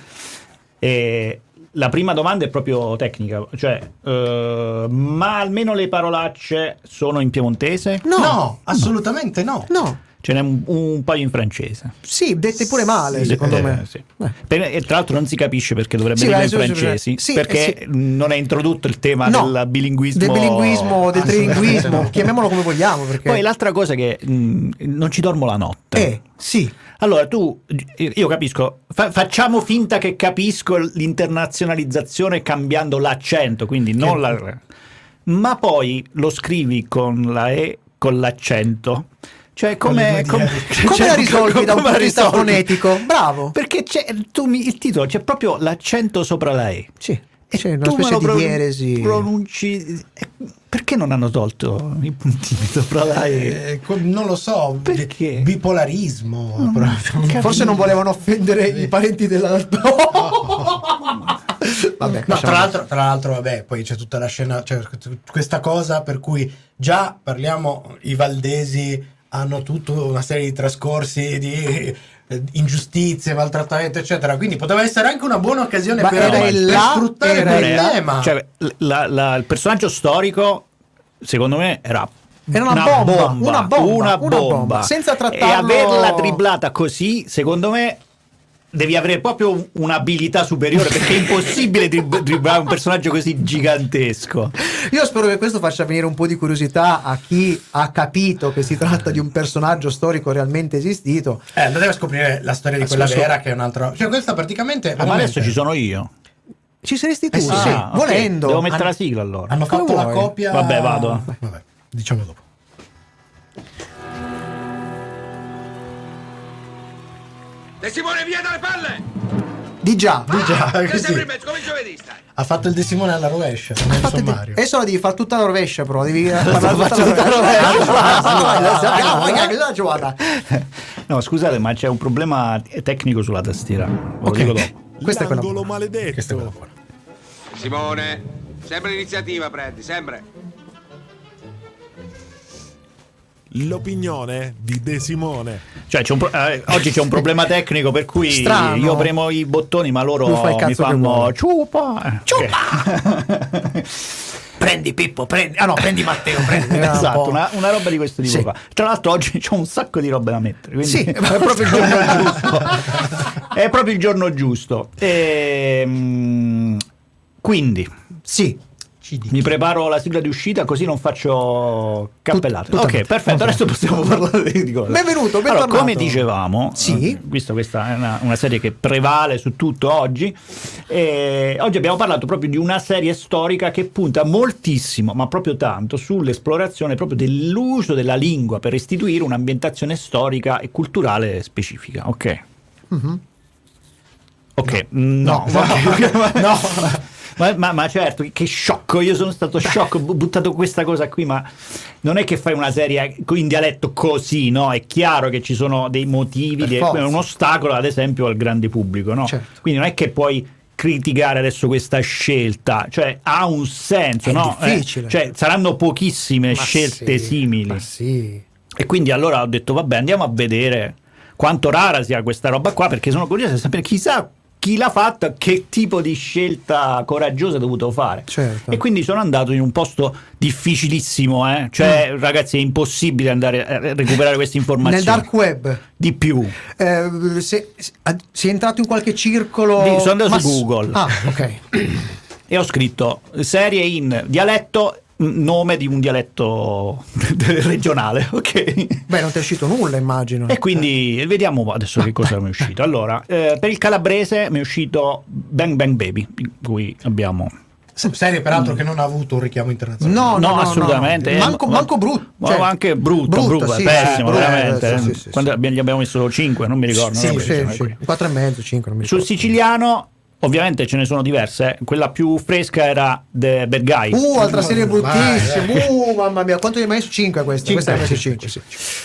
E la prima domanda è proprio tecnica, cioè, eh, ma almeno le parolacce sono in piemontese? No. No, assolutamente no. No. Ce n'è un, un paio in francese. Sì, dette pure male, Sì, secondo Eh, me. sì. Eh. Per- e tra l'altro non si capisce perché dovrebbe Sì, dirlo eh, in sì, sì, francesi, sì, perché eh, sì. non è introdotto il tema No, del bilinguismo. Del bilinguismo, del trilinguismo, chiamiamolo come vogliamo. Perché... Poi l'altra cosa è che mh, non ci dormo la notte. Eh, sì. Allora tu, io capisco, fa- facciamo finta che capisco l'internazionalizzazione cambiando l'accento, quindi non la... Ma poi lo scrivi con la E, con l'accento. Cioè, come, come, due cioè, Come la risolvi da un come punto di vista fonetico? Bravo. Perché c'è, tu mi- il titolo c'è proprio l'accento sopra la E. Sì. E C'è una specie di pro- dieresi. pronunci. Perché non hanno tolto i puntini sopra la E? Eh, non lo so, Perché? bi- bipolarismo. proprio. Forse non volevano offendere i parenti della. Vabbè, No, tra l'altro, tra l'altro, vabbè, poi c'è tutta la scena, cioè, questa cosa per cui già parliamo, i valdesi hanno tutta una serie di trascorsi di ingiustizie, maltrattamento, eccetera. Quindi poteva essere anche una buona occasione Ma per, era per là, sfruttare era quel il tema. Cioè, la- la- il personaggio storico, secondo me, era. Era una bomba, una bomba, una una bomba. bomba. Senza E trattarlo- averla dribblata così, secondo me, devi avere proprio un'abilità superiore perché è impossibile drib- dribblare un personaggio così gigantesco. Io spero che questo faccia venire un po' di curiosità a chi ha capito che si tratta di un personaggio storico realmente esistito. Eh, andate a scoprire la storia di quella sì, sì. vera, che è un altro. Cioè, questa praticamente. Ah, ma adesso ci sono io. Ci saresti tu, Eh sì, sì, Ah, ok. volendo. Devo mettere Hanno- la sigla allora. Hanno Come fatto la vuoi. copia. Vabbè, vado. Vabbè, diciamo dopo. De Simone, via dalle palle! Di già. Di già, Che così. sempre in mezzo, come giovedì stai? Ha fatto il De Simone alla rovescia nel sommario. Adesso la devi fare tutta la rovescia, però. Devi parlare tutta faccio tutta la giocata. No, scusate, ma c'è un problema tecnico sulla tastiera. Lo Ok. dico dopo. Questa è quella buona. maledetto. Questa è quella buona. Simone, sempre l'iniziativa prendi, sempre. L'opinione di De Simone. Cioè, c'è un pro- eh, oggi c'è un problema tecnico per cui Strano. io premo i bottoni, ma loro fa mi fanno ciupa. Ciupa! Prendi Pippo, prendi. Ah no, prendi Matteo, prendi. Un esatto, una, una roba di questo tipo Sì. qua. Tra l'altro oggi c'ho un sacco di robe da mettere. Quindi Sì, è proprio il giorno giusto. È proprio il giorno giusto. Ehm, quindi, Sì. CD. Mi preparo la sigla di uscita così non faccio cappellate. Tut- ok, perfetto. Adesso possiamo parlare di cose. Benvenuto, Allora, bentornato. come dicevamo, Sì. eh, visto questa è una, una serie che prevale su tutto oggi, eh, oggi abbiamo parlato proprio di una serie storica che punta moltissimo, ma proprio tanto, sull'esplorazione proprio dell'uso della lingua per restituire un'ambientazione storica e culturale specifica. Ok. Ok, no, No. Ma, ma- ma certo, che sciocco, io sono stato sciocco, ho buttato questa cosa qui, ma non è che fai una serie in dialetto così, no? È chiaro che ci sono dei motivi, dei- un ostacolo ad esempio al grande pubblico, no? Certo. Quindi non è che puoi criticare adesso questa scelta, cioè ha un senso, È no? Eh, difficile. cioè saranno pochissime Ma scelte sì, simili. ma sì. E quindi allora ho detto, vabbè, andiamo a vedere quanto rara sia questa roba qua, perché sono curioso di sapere chissà chi l'ha fatta, che tipo di scelta coraggiosa ha dovuto fare. Certo. E quindi sono andato in un posto difficilissimo, eh? cioè Mm. ragazzi è impossibile andare a recuperare queste informazioni. Nel dark web. Di più. Eh, se, se- sei entrato in qualche circolo. Sì, sono andato Ma su Google. Ah, ok. E ho scritto serie in dialetto, nome di un dialetto regionale, ok? Beh, non ti è uscito nulla, immagino. E quindi vediamo adesso che cosa mi è uscito. Allora, eh, per il calabrese mi è uscito Bang Bang Baby, in cui abbiamo... Serie peraltro che non ha avuto un richiamo internazionale. No, no, No, no, assolutamente. no. Manco, manco brutto. Ma anche brutto, brutto, sì, pessimo, brutto, veramente. eh, sì, sì, Quando abbiamo- gli abbiamo messo 5, non mi ricordo. Sì, sì, mi sì, ricordo. Quattro e mezzo, cinque, non mi Sul ricordo. siciliano, ovviamente ce ne sono diverse. Quella più fresca era The Bad Guy. Uh, altra serie bruttissima. Uh, mamma mia, quanto gli hai messo? 5 questa. Questa hai messo 5. Sì.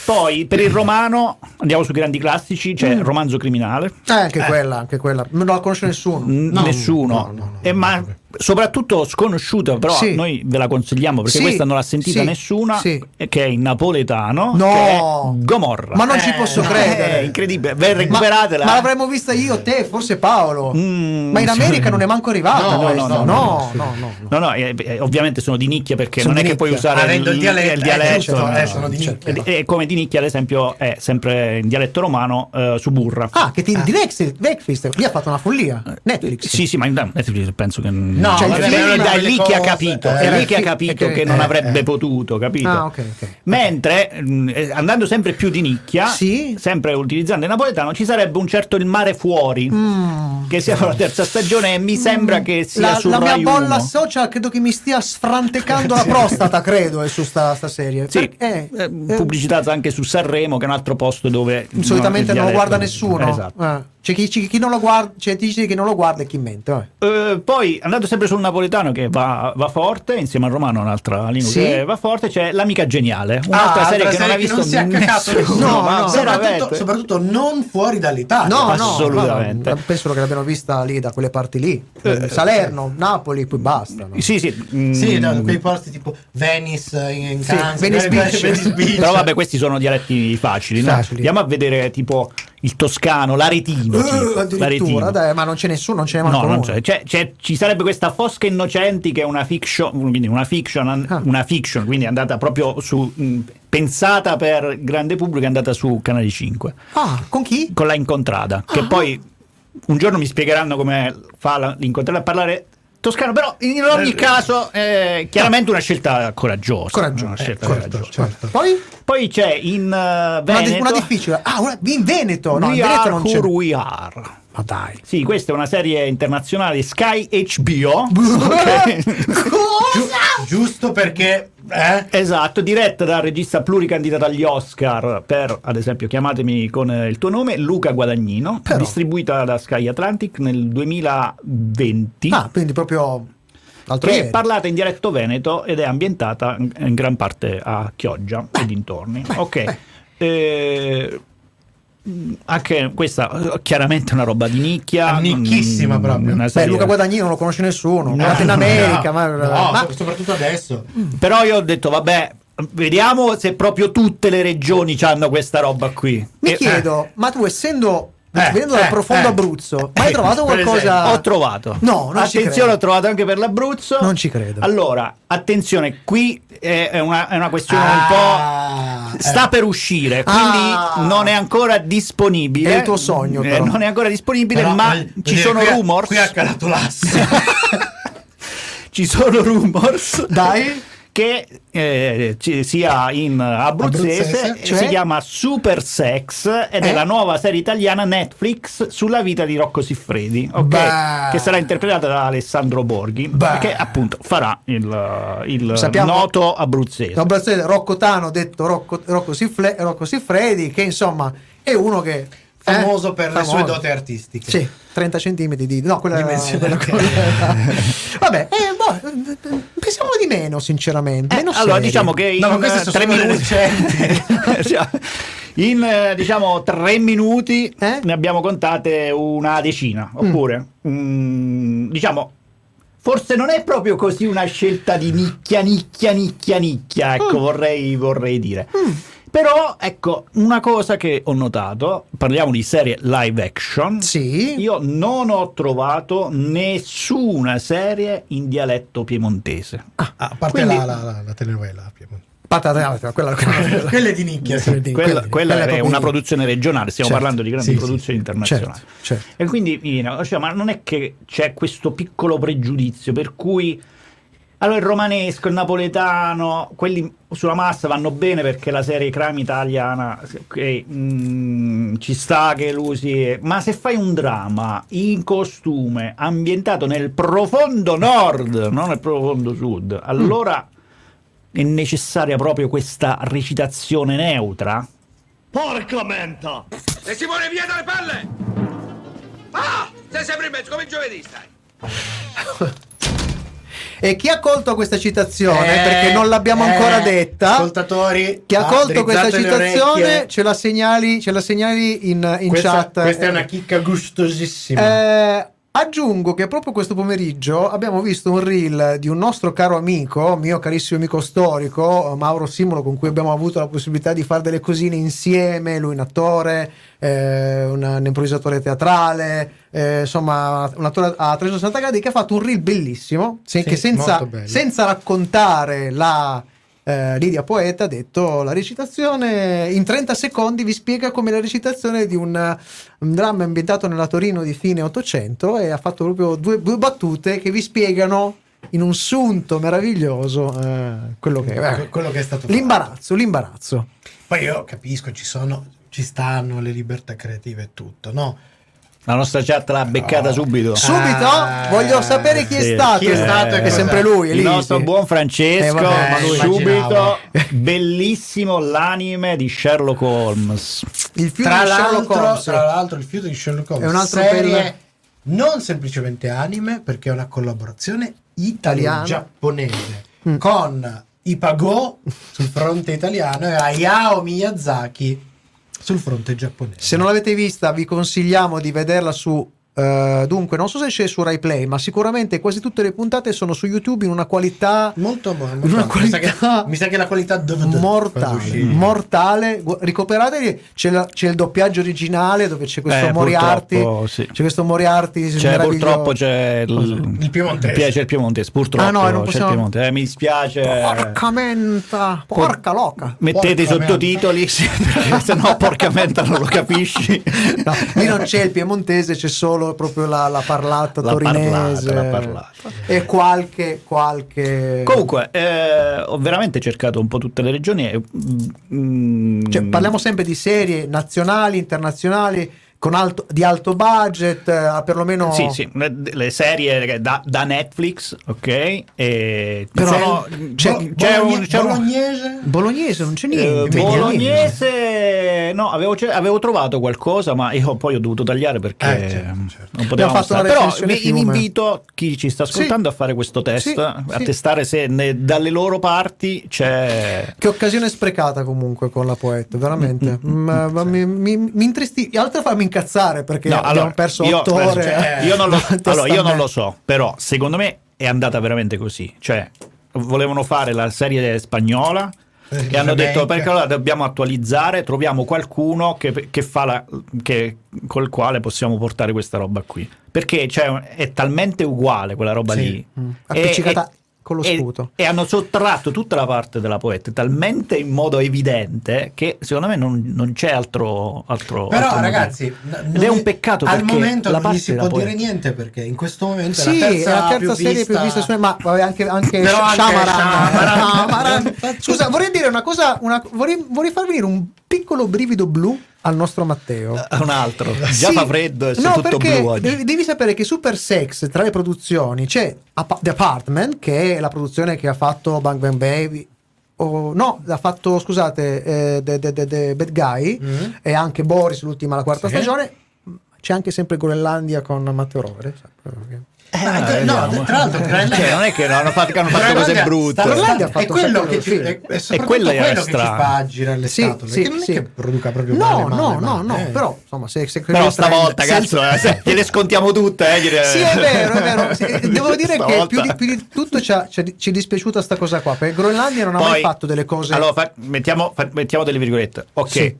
Poi per il romano andiamo su grandi classici, c'è Mm. Romanzo Criminale. Eh, anche quella, anche quella. Non la conosce nessuno. N- No, nessuno, no, no, no, Eh, ma soprattutto sconosciuta, però Sì. noi ve la consigliamo perché Sì, questa non l'ha sentita sì, nessuna, sì. eh, che è in napoletano, No. che è Gomorra. Ma non ci Eh, posso no. credere. È incredibile, beh, Ma, recuperatela. ma l'avremmo vista io, te, forse Paolo. Mm, ma in America non è manco arrivata. No, no, no, no, no, no, no. No, no, eh, eh, ovviamente sono di nicchia perché Sono non è che puoi usare Avendo il dialetto, il eh, dialetto, no, eh, no. sono di certo. nicchia. E, e come di nicchia, ad esempio, è sempre in dialetto romano eh, Suburra. Ah, che ti, di Netflix, Netflix, lì ha fatto una follia. Netflix. Sì, sì, ma in Netflix penso che No, Cioè, vabbè, film- quelle lì che ha capito, eh, è lì che ha capito che- che non eh, avrebbe eh. potuto, capito? Ah, ok, ok. Mentre mh, eh, andando sempre più di nicchia, Sì. sempre utilizzando il napoletano, ci sarebbe un certo Il mare fuori, che siamo alla terza stagione e mi sembra che sia Mm. La, sul la mia bolla 1. social credo che mi stia sfrantecando la prostata, credo, è su sta, sta serie. Sì, eh, eh, pubblicitata anche su Sanremo, che è un altro posto dove solitamente non lo guarda nessuno. Esatto. Eh, C'è chi, chi- chi non lo guarda, c'è chi dice che non lo guarda e chi mente. Eh, poi andando sempre sul napoletano che va, va forte, insieme al romano un'altra lingua Sì. che va forte, c'è L'amica geniale, un'altra Ah, serie che non ha visto si è nessuno, nessuno. No, ma no. Soprattutto, soprattutto non fuori dall'Italia. No, assolutamente. no, penso che l'abbiano vista lì da quelle parti lì. Eh, Salerno, Napoli, poi basta. no? Sì, sì. mm, Sì, no, quei posti tipo Venice in, Sì, Kansas, Venice Beach. Venice Beach. Però vabbè, questi sono dialetti facili. no? Facili. Andiamo a vedere tipo il toscano, l'aretino. Eh, tipo, addirittura, dai, ma non c'è nessuno, non ce n'è manco No, c'è. C'è- c'è- ci sarebbe questa Fosca Innocenti che è una fiction, quindi una fiction, Ah. una fiction, quindi è andata proprio su, mh, pensata per grande pubblico, è andata su Canale 5 Ah, con chi? con la Incontrada, che poi un giorno mi spiegheranno come fa la- l'incontrada a parlare toscano, però in ogni caso è chiaramente una scelta coraggiosa. Coraggioso. una scelta Eh, coraggiosa. certo. Poi Poi c'è in uh, una, Veneto di- una difficile. Ah, una, in Veneto. No, in We Veneto Are non c'è. We Are. Ma dai. Sì, questa è una serie internazionale Sky HBO. Ok. Giu- giusto perché eh? Esatto, diretta dal regista pluricandidato agli Oscar per, ad esempio, chiamatemi con eh, il tuo nome, Luca Guadagnino, Però. distribuita da Sky Atlantic nel 2020. Ah, quindi proprio l'altro che è parlata in dialetto veneto ed è ambientata in gran parte a Chioggia e dintorni. Ok. Eh, mh, anche questa eh, chiaramente è una roba di nicchia. Nicchissima mm, proprio. una Beh, Luca Guadagnino non lo conosce nessuno. No, in America, no, ma, no, ma- so- soprattutto adesso. Però io ho detto, vabbè, vediamo se proprio tutte le regioni hanno questa roba qui. mi E- chiedo, ma tu essendo Eh, venendo dal eh, profondo eh. Abruzzo, ma hai trovato qualcosa? Ho trovato. No, non Attenzione, ho trovato anche per l'Abruzzo. Non ci credo. Allora, attenzione, qui è è una, è una questione Ah, un po'. Sta eh. per uscire, quindi Ah. non è ancora disponibile. È il tuo sogno, Eh, non è ancora disponibile, Però, ma voglio ci dire, sono qui rumors. Qui ha calato l'asse. ci sono rumors Dai. Che eh, ci sia in abruzzese, Abruzzese, cioè? si chiama Super Sex ed Eh? è la nuova serie italiana Netflix sulla vita di Rocco Siffredi, ok? Beh. che sarà interpretata da Alessandro Borghi, Beh. che appunto farà il, il Sappiamo- noto abruzzese. Abruzzese, Rocco Tano, detto Rocco, Rocco, Siffle- Rocco Siffredi, che insomma è uno che... Famoso eh, per le famoso. sue doti artistiche. Sì, 30 centimetri di... No, quella Dimensione, quella-. Vabbè, eh, boh, pensiamo di meno, sinceramente. Eh, meno allora serie. diciamo che in No, tre le minuti Cioè, in eh, diciamo tre minuti Eh? ne abbiamo contate una decina oppure mm, diciamo forse non è proprio così una scelta di nicchia nicchia nicchia nicchia ecco vorrei, vorrei dire però ecco una cosa che ho notato parliamo di serie live action Sì. io non ho trovato nessuna serie in dialetto piemontese Ah, a parte Quindi- la, la, la, la telenovela. Piemonte. Patata, quella, quella, Quelle di nicchia. sì. di- quella, quella è proprio una produzione regionale, stiamo Certo, parlando di grandi sì, sì. produzioni internazionali. Certo, certo. E quindi mi viene, cioè, ma non è che c'è questo piccolo pregiudizio per cui allora il romanesco, il napoletano, quelli sulla massa vanno bene perché la serie crime italiana ok, mm, ci sta che lui si ma se fai un dramma in costume ambientato nel profondo nord, non nel profondo sud, allora è necessaria proprio questa recitazione neutra? Porca menta! E Simone, via dalle palle! Ah! Sei sempre in mezzo, come il giovedì stai. E chi ha colto questa citazione, Eh, perché non l'abbiamo eh, ancora detta, Ascoltatori, chi ha ah, colto questa citazione ce la segnali, ce la segnali in, in questa, chat. questa è Eh, una chicca gustosissima. Eh, aggiungo che proprio questo pomeriggio abbiamo visto un reel di un nostro caro amico, mio carissimo amico storico, Mauro Simulo, con cui abbiamo avuto la possibilità di fare delle cosine insieme. Lui un attore, eh, un, un improvvisatore teatrale, eh, insomma, un attore a 360 gradi che ha fatto un reel bellissimo, Sì, che senza, senza raccontare la. Eh, Lidia Poeta ha detto la recitazione in 30 secondi vi spiega come la recitazione di un, un dramma ambientato nella Torino di fine 800 e ha fatto proprio due, due battute che vi spiegano in un sunto meraviglioso eh, quello che eh, quello che è stato fatto. l'imbarazzo l'imbarazzo Poi io capisco, ci sono, ci stanno le libertà creative e tutto, no? La nostra chat l'ha beccata subito. subito Ah, voglio sapere chi è sì. stato Chi è stato e è sempre lui Il Elisi. nostro buon Francesco, Eh, vabbè, ma lui- subito immaginavo. bellissimo l'anime di Sherlock Holmes. il film Tra di Sherlock l'altro, Holmes tra l'altro, il fiuto di Sherlock Holmes È un altro serie per- non semplicemente anime, perché è una collaborazione Italiana. italo-giapponese Mm. con Ipago sul fronte italiano e Hayao Miyazaki sul fronte giapponese. Se non l'avete vista, vi consigliamo di vederla su. Eh, dunque, non so se c'è su Rai Play, ma sicuramente quasi tutte le puntate sono su YouTube in una qualità Molto Una buono. Mi, sa che, mi sa che la qualità DVD quando mortale. Mortale. Ricoperatevi, c'è, la- c'è il doppiaggio originale dove c'è questo Eh, Moriarty. purtroppo, sì. C'è questo Moriarty. Meraviglioso. purtroppo c'è il, Il piemontese. C'è il piemontese, purtroppo Ah, no, non c'è possiamo- il piemontese. Eh, mi dispiace. Porca menta, porca loca. Mettete i sottotitoli, sì, se no porca menta non lo capisci. No, lì non c'è il piemontese, c'è solo proprio la, la parlata La torinese. parlata, la parlata. E qualche, qualche. Comunque, eh, ho veramente cercato un po' tutte le regioni. e, mm, Cioè, parliamo sempre di serie nazionali, internazionali, alto, di alto budget, eh, perlomeno... Sì, sì, le, serie da, da Netflix, ok? E Però sono- c'è- c'è, c'è Bologne- un, c'è un- Bolognese? Bolognese non c'è eh, niente. bolognese, no, avevo, avevo trovato qualcosa, ma io poi ho dovuto tagliare perché Eh, certo, certo. non potevamo una stare. Però vi, vi invito chi ci sta ascoltando a fare questo test, Sì, a sì. testare se ne- dalle loro parti c'è. Che occasione sprecata comunque con la poeta, veramente. Mm, Ma- ma mi, mi, mi intristi, altro a farmi incazzare perché No, abbiamo allora, perso io- otto eh, ore. cioè, eh, io non, lo, allora, io non lo so, però secondo me è andata veramente così. Cioè, volevano fare la serie spagnola Eh, e hanno detto perché allora dobbiamo attualizzare, troviamo qualcuno che, che fa la, che, col quale possiamo portare questa roba qui. Perché cioè, è talmente uguale quella roba Sì. lì. Mm. E- Appiccicata, con lo e, sputo. e hanno sottratto tutta la parte della poeta talmente in modo evidente che secondo me non, non c'è altro, altro Però altro ragazzi, n- è è- un peccato al momento la non si può dire poeta- niente perché in questo momento Sì, è la terza, è la terza più serie più vista su ma vabbè, anche, anche. Shyamalan. Scusa, vorrei dire una cosa, una- vorrei, vorrei far venire un piccolo brivido blu al nostro Matteo. un altro già Sì. fa freddo e no, tutto blu oggi Devi, devi sapere che Super Sex tra le produzioni c'è The Apartment, che è la produzione che ha fatto Bang Bang Baby. o- no, ha fatto, scusate, eh, The, The- The- The Bad Guy Mm. e anche Boris, l'ultima, la quarta Sì. stagione. C'è anche sempre Groenlandia con Matteo Rovere. Eh, Ah, no, vediamo. tra l'altro Groenlandia- Cioè, non è che hanno fatto, che hanno fatto cose brutte Groenlandia ha è fatto un quello che ci, è, è E soprattutto quello che ci strano. fa girare le Sì, scatole sì, che non è sì. che produca proprio No, male, no, male, no, male, no, eh. però insomma, se, se però stavolta se- cazzo eh, se gliele scontiamo tutte eh, gliele- Sì, è vero, è vero. Sì, Devo dire che Stavolta. più di, più di tutto ci, ha- ci è- ci è dispiaciuta sta cosa qua, perché Groenlandia non ha mai Poi- fatto delle cose... Allora, fa- mettiamo, fa- mettiamo delle virgolette. Ok. Sì.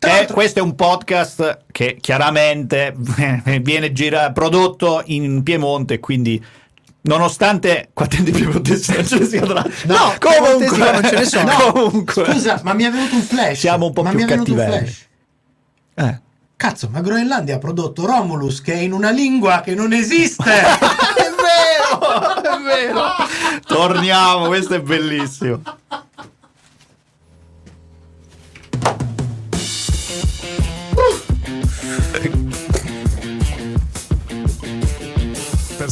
Eh, questo è un podcast che chiaramente viene gira- prodotto in Piemonte, quindi nonostante qua di piemontesi non ce ne sia tra No, piemontesi qua non ce ne sono. comunque Scusa, ma mi è venuto un flash. Siamo un po' ma più cattivelli. Eh. Cazzo, ma Groenlandia ha prodotto Romulus che è in una lingua che non esiste. è vero, è vero. Torniamo, questo è bellissimo.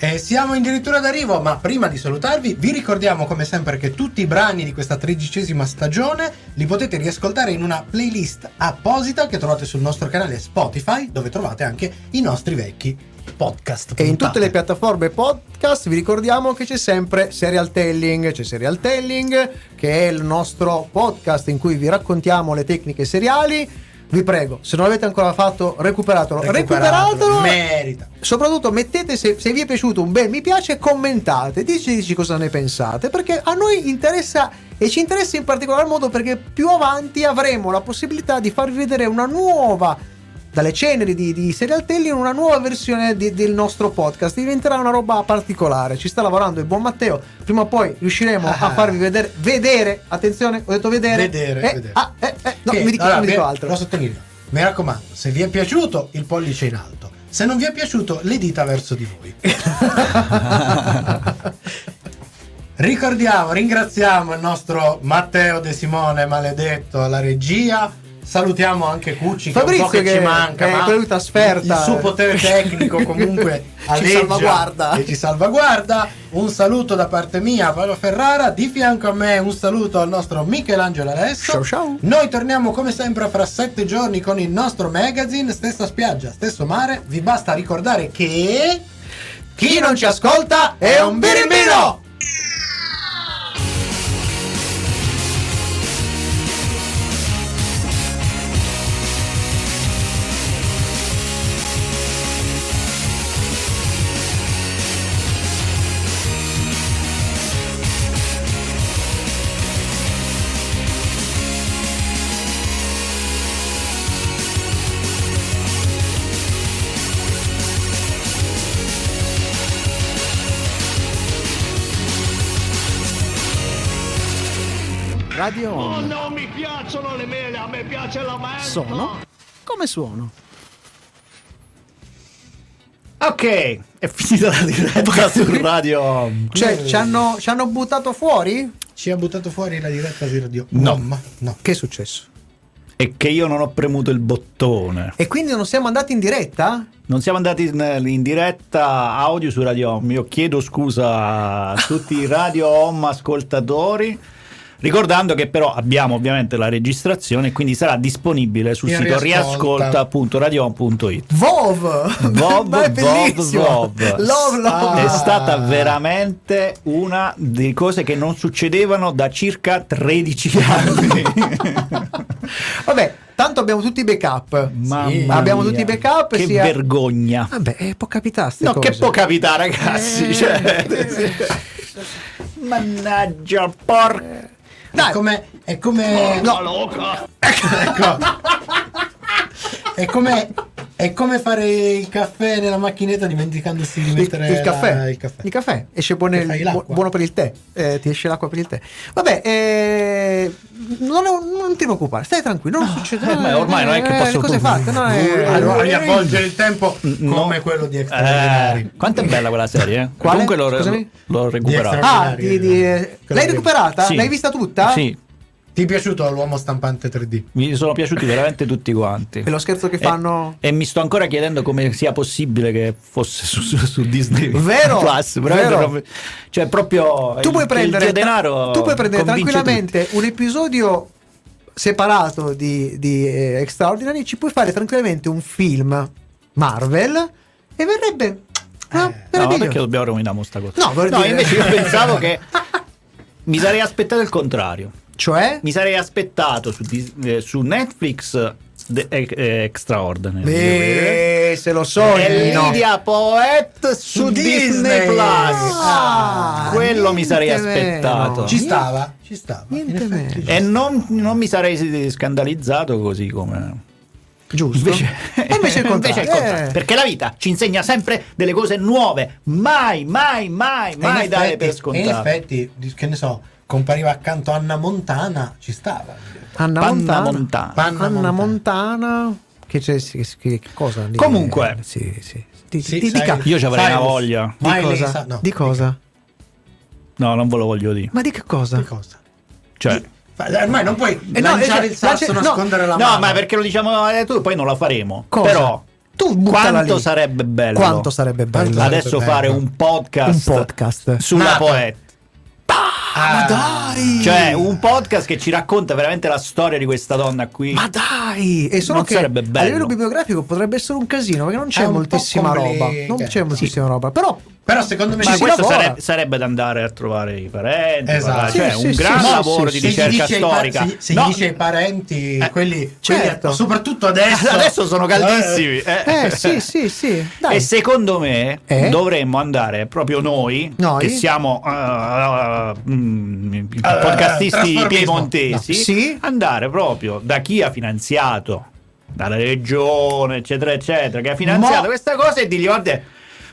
E siamo addirittura d'arrivo, ma prima di salutarvi vi ricordiamo come sempre che tutti i brani di questa tredicesima stagione li potete riascoltare in una playlist apposita che trovate sul nostro canale Spotify, dove trovate anche i nostri vecchi podcast. E in puntate. tutte le piattaforme podcast vi ricordiamo che c'è sempre Serial Telling, c'è Serial Telling che è il nostro podcast in cui vi raccontiamo le tecniche seriali. Vi prego, se non l'avete ancora fatto, recuperatelo. Recuperatelo, Recuperatelo. merita. Soprattutto mettete se, se vi è piaciuto un bel mi piace commentate, diteci cosa ne pensate, perché a noi interessa e ci interessa in particolar modo perché più avanti avremo la possibilità di farvi vedere una nuova dalle ceneri di, di Serial Telling una nuova versione di- del nostro podcast diventerà una roba particolare ci sta lavorando il buon Matteo prima o poi riusciremo a Ah. farvi vedere vedere attenzione ho detto vedere Vedere, Eh, vedere. ah, eh, eh, no Che- mi dico, allora, mi dico altro Lo sottolineo. Mi raccomando, se vi è piaciuto, il pollice in alto. Se non vi è piaciuto, le dita verso di voi. Ricordiamo, ringraziamo il nostro Matteo De Simone maledetto alla regia. Salutiamo anche Cucci che Fabrizio un po' che, che ci manca, è ma quello di trasferta. il suo potere tecnico comunque Ci salvaguarda. e ci salvaguarda. Un saluto da parte mia, Paolo Ferrara. Di fianco a me un saluto al nostro Michelangelo Alesso. Ciao, ciao. Noi torniamo come sempre fra sette giorni con il nostro magazine, stessa spiaggia, stesso mare. Vi basta ricordare che chi non ci ascolta è un birimbino Radio On. non mi piacciono le mele, a me piace la merda. Sono come suono. Ok, è finita la diretta su radio. Cioè, ci hanno, ci hanno buttato fuori? ci ha buttato fuori la diretta di radio. No. Mamma, no. Che è successo? E che io non ho premuto il bottone. E quindi non siamo andati in diretta? Non siamo andati in, in diretta audio su Radio Home. Io chiedo scusa a tutti i Radio Home ascoltatori Ricordando che però abbiamo ovviamente la registrazione, quindi sarà disponibile sul In sito riascolta. riascolta.radio.it. Vov! Vov, Ma è Vov! Vov. Love, love. È stata veramente una delle cose che non succedevano da circa 13 anni. Vabbè, tanto abbiamo tutti i backup. Mamma abbiamo mia. tutti i backup. Che sia... vergogna. Vabbè, eh, può capitare No, cose. che può capitare, ragazzi. Eh, cioè, eh. Mannaggia, porca. È come. È come. No, Ecco. È come. È come fare il caffè nella macchinetta dimenticandosi di il, mettere il caffè. la- il caffè. Il caffè esce buone- bu- buono per il tè. Eh, ti esce l'acqua per il tè. Vabbè, eh, non, è non ti preoccupare, stai tranquillo. Non succede eh, ma ormai non è che posso- Le cose fatte, no, eh, Allora, riavvolgere il tempo No. come quello di Extraordinari. Eh, quanto è bella quella serie? eh? Quale? Comunque l'ho, Scusami? l'ho recuperata. Ah, di, di, eh, l'hai recuperata? Sì. L'hai vista tutta? Sì, Ti è piaciuto l'uomo stampante 3D? mi sono piaciuti veramente tutti quanti. E lo scherzo che E- fanno. E, mi sto ancora chiedendo come sia possibile che fosse su, su- su Disney Vero, Plus. veramente vero. proprio- cioè, proprio tu il- puoi prendere, il denaro. tu puoi prendere tranquillamente un episodio separato di, di eh, Extraordinary, ci puoi fare tranquillamente un film Marvel e verrebbe ah, Eh, tutti. No, perché dobbiamo rovinare sta cosa? No, No, dire- invece io pensavo che mi sarei aspettato il contrario. Cioè? Mi sarei aspettato su, eh, su Netflix The eh, eh, Extraordinary. Beh, se lo so, E no. Lydia Poet su, Disney, Disney. Plus. Ah, Quello mi sarei niente aspettato. meno. Ci stava? Ci stava. Effetti meno. E non, non mi sarei scandalizzato così come. Giusto. Invece, e invece il contrario. invece. Eh. Perché la vita ci insegna sempre delle cose nuove. Mai, mai, mai, mai dare effetti- per e in scontato. effetti, che ne so, compariva accanto Anna Montana, ci stava. Anna Panna Montana. Montana. Panna Anna Montana. Montana. Che c'è? Che, che- che cosa? lì? Comunque. Eh, sì, sì. Di, Sì, di- sai- dica. Io ci avrei Cyrus. una voglia. Di cosa? sa- no, di cosa? No, non ve lo voglio dire. Ma di che cosa? Di cosa? Cioè, Fa- Ormai non puoi Eh no, lanciare eh, il sasso, lancia- no. nascondere la no, mano. ma perché lo diciamo eh, tu, poi non la faremo. Cosa? Però, Tu quanto lì. sarebbe bello Quanto sarebbe bello? Quanto adesso sarebbe fare bello. un podcast, Un podcast. sulla Nata. Poet. Ah, ma dai! Cioè, un podcast che ci racconta veramente la storia di questa donna qui. Ma dai! E solo Non che sarebbe a bello. livello bibliografico potrebbe essere un casino perché non c'è moltissima roba. Non c'è moltissima roba. Però Però secondo me Ci Ma si questo lavora. sare- sarebbe da andare a trovare i parenti, Esatto. parlare- cioè Sì, un sì, gran sì, lavoro sì, di sì. se ricerca pa- storica. se, se No, gli dice ai parenti, Eh, quelli, certo. quelli- soprattutto adesso. adesso sono caldissimi. eh. eh sì, sì, sì. Dai. E secondo me Eh? dovremmo andare proprio noi, Noi? che siamo uh, uh, i Eh, podcastisti piemontesi, No. Sì? andare proprio da chi ha finanziato, dalla regione, eccetera, eccetera, che ha finanziato Mo- questa cosa e dirgli guarda.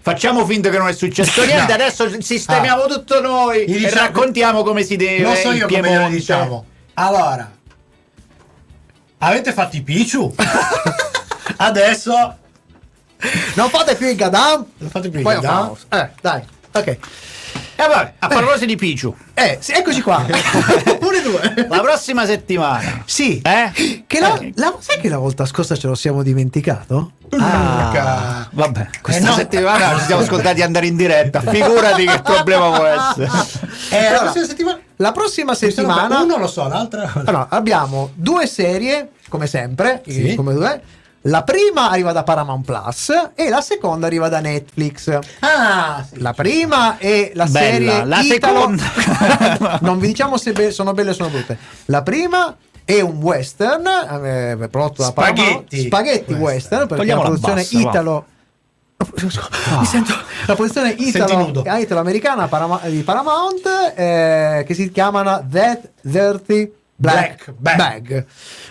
Facciamo finta che non è successo niente, No. adesso sistemiamo tutto noi Gli e diciamo- raccontiamo come si deve. Non so io come Piemonte. diciamo. Allora, avete fatto i Pichu? adesso Non fate più il gadam. non fate più il gadam. Eh, dai. Ok. E vabbè, a proposito di Picciu, Eh, sì, eccoci qua. Pure due. la prossima settimana. Sì. Eh? Che la, Eh. la- sai che la volta scorsa ce lo siamo dimenticato? Urca. Vabbè, questa Eh no. settimana ci siamo scordati di andare in diretta. Figurati che problema può essere. Eh, la Allora, prossima settimana. La prossima settimana Uno lo so, l'altra. allora, abbiamo due serie, come sempre, Sì. eh, come due. La prima arriva da Paramount Plus e la seconda arriva da Netflix. Ah, sì. La prima è la Bella, serie la Italo- seconda. non vi diciamo se be- sono belle o sono brutte. La prima è un western eh, prodotto da Paramount. Spaghetti Spaghetti western. western, perché Togliamo la la produzione bassa, va. italo Mi sento la produzione Senti italo, eh, italo-americana di Paramount eh, che si chiamano That Dirty Black, Black Bag. Bag.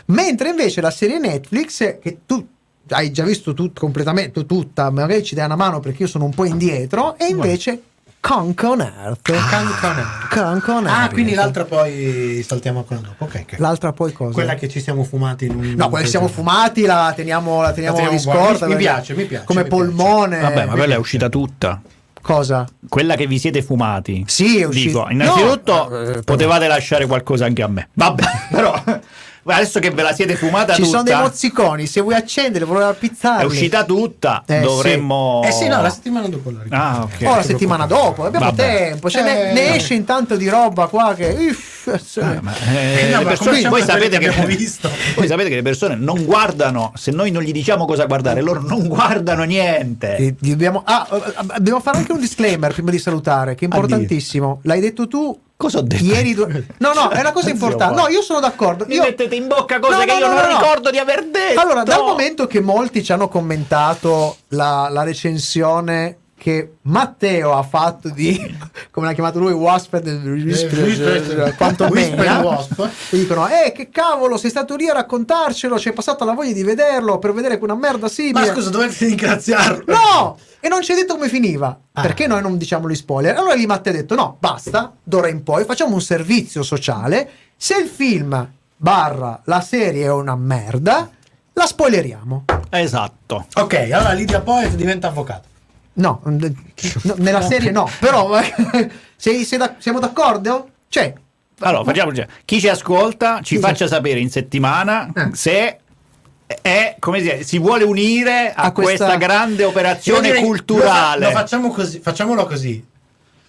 Mentre invece la serie Netflix che tu hai già visto tut- completamente tutta, magari ci dai una mano perché io sono un po' indietro e invece Conk on Earth. Conk on Earth. Ah, quindi l'altra poi saltiamo ancora dopo. Ok, ok. L'altra poi cosa? Quella che ci siamo fumati in un No, quella che siamo fumati la teniamo, la teniamo, teniamo di scorta. Mi- mi piace, mi piace, Come mi piace. polmone. Vabbè, ma quella è piace. uscita tutta. Cosa? Quella che vi siete fumati. Sì, è uscita. Dico, innanzitutto No, eh, potevate lasciare qualcosa anche a me. Vabbè, però adesso che ve la siete fumata Ci tutta, sono dei mozziconi, se vuoi accendere, vuoi appizzarli. è uscita tutta, Eh, dovremmo Eh sì, no, la settimana dopo la ricordo. Ah, ok. Oh, la settimana dopo, abbiamo Vabbè. tempo. Cioè, ne, Eh. ne esce intanto di roba qua che. uff, Ah, ma, eh, No, le ma persone- voi, sapete che che, abbiamo visto. voi sapete che le persone non guardano, se noi non gli diciamo cosa guardare, loro non guardano niente. E dobbiamo, ah, eh, dobbiamo fare anche un disclaimer prima di salutare, che è importantissimo. L'hai detto tu. Cosa ho detto? Ieri du- no, no, è una cosa importante. No, io sono d'accordo. Mi Io- mettete in bocca cose No, che no, io no, non no, no. ricordo di aver detto. Allora, dal momento che molti ci hanno commentato la, la recensione che Matteo ha fatto di come l'ha chiamato lui Wasped Whisper- quanto Whisper mena Wasp. e dicono eh che cavolo sei stato lì a raccontarcelo ci hai passato la voglia di vederlo per vedere che una merda simile Ma scusa, dovete ringraziarlo. No! E non ci hai detto come finiva. Ah. Perché noi non diciamo gli spoiler? Allora lì Matte ha detto: no, basta, d'ora in poi facciamo un servizio sociale. Se il film barra la serie è una merda, la spoileriamo. Esatto. Ok, allora Lidia Poet diventa avvocato. No, no, nella serie no, però sei- sei da- siamo d'accordo? Cioè, Allora, facciamo così. chi ci ascolta ci Sì, faccia sapere in settimana Eh. se è, come si, dice, si vuole unire a, A questa- questa... grande Io operazione direi- culturale. Lo, fa- lo facciamo così, facciamolo così.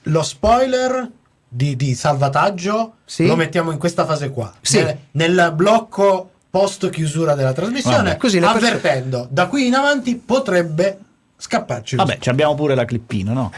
Lo spoiler di, di salvataggio Sì. lo mettiamo in questa fase qua. Sì. Nel, nel blocco post chiusura della trasmissione, Vabbè. Così avvertendo da qui in avanti potrebbe scapparci. lo Vabbè, ci abbiamo pure la clippina, no?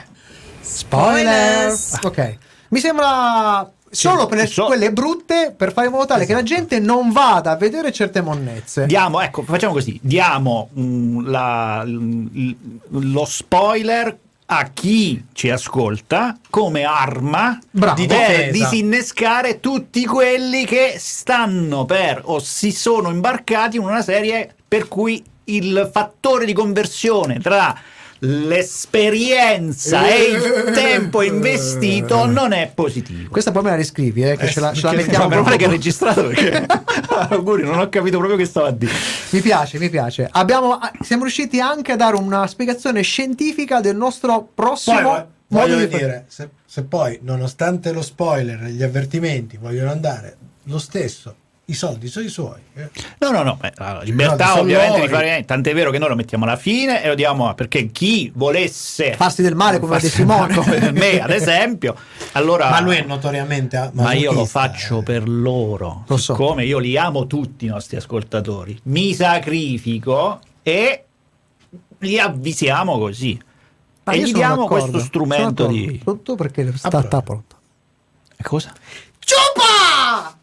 spoilers. Ok, mi sembra solo per le- so- quelle brutte per fare in modo tale che la Esatto. gente non vada a vedere certe monnezze. Diamo, ecco, facciamo così, diamo mm, la- l- lo spoiler a chi ci ascolta come arma Bravo. per Difesa. disinnescare tutti quelli che stanno per o si sono imbarcati in una serie per cui il fattore di conversione tra l'esperienza e il tempo investito non è positivo. Questa poi me la riscrivi, eh, che Eh, ce la, ce la perché- mettiamo Ma meno male che è registrato perché auguri, non ho capito proprio che stava a dire. Mi piace, mi piace. Abbiamo, siamo riusciti anche a dare una spiegazione scientifica del nostro prossimo Poi, voglio di dire, se, se poi, nonostante lo spoiler e gli avvertimenti, vogliono andare lo stesso, i soldi sono i suoi. eh. No, no, no, beh, la libertà ovviamente di fare tant'è vero che noi lo mettiamo alla fine e lo diamo a- perché chi volesse Farsi del male come De Simone. come me ad esempio, allora Ma lui è notoriamente ma io lo faccio eh. per loro, Lo so. siccome io li amo tutti i nostri ascoltatori, mi sacrifico e li avvisiamo così. Ma e io gli sono diamo d'accordo. questo strumento Sono di pronto perché sta, pronto. sta pronto. cosa? Ciupa!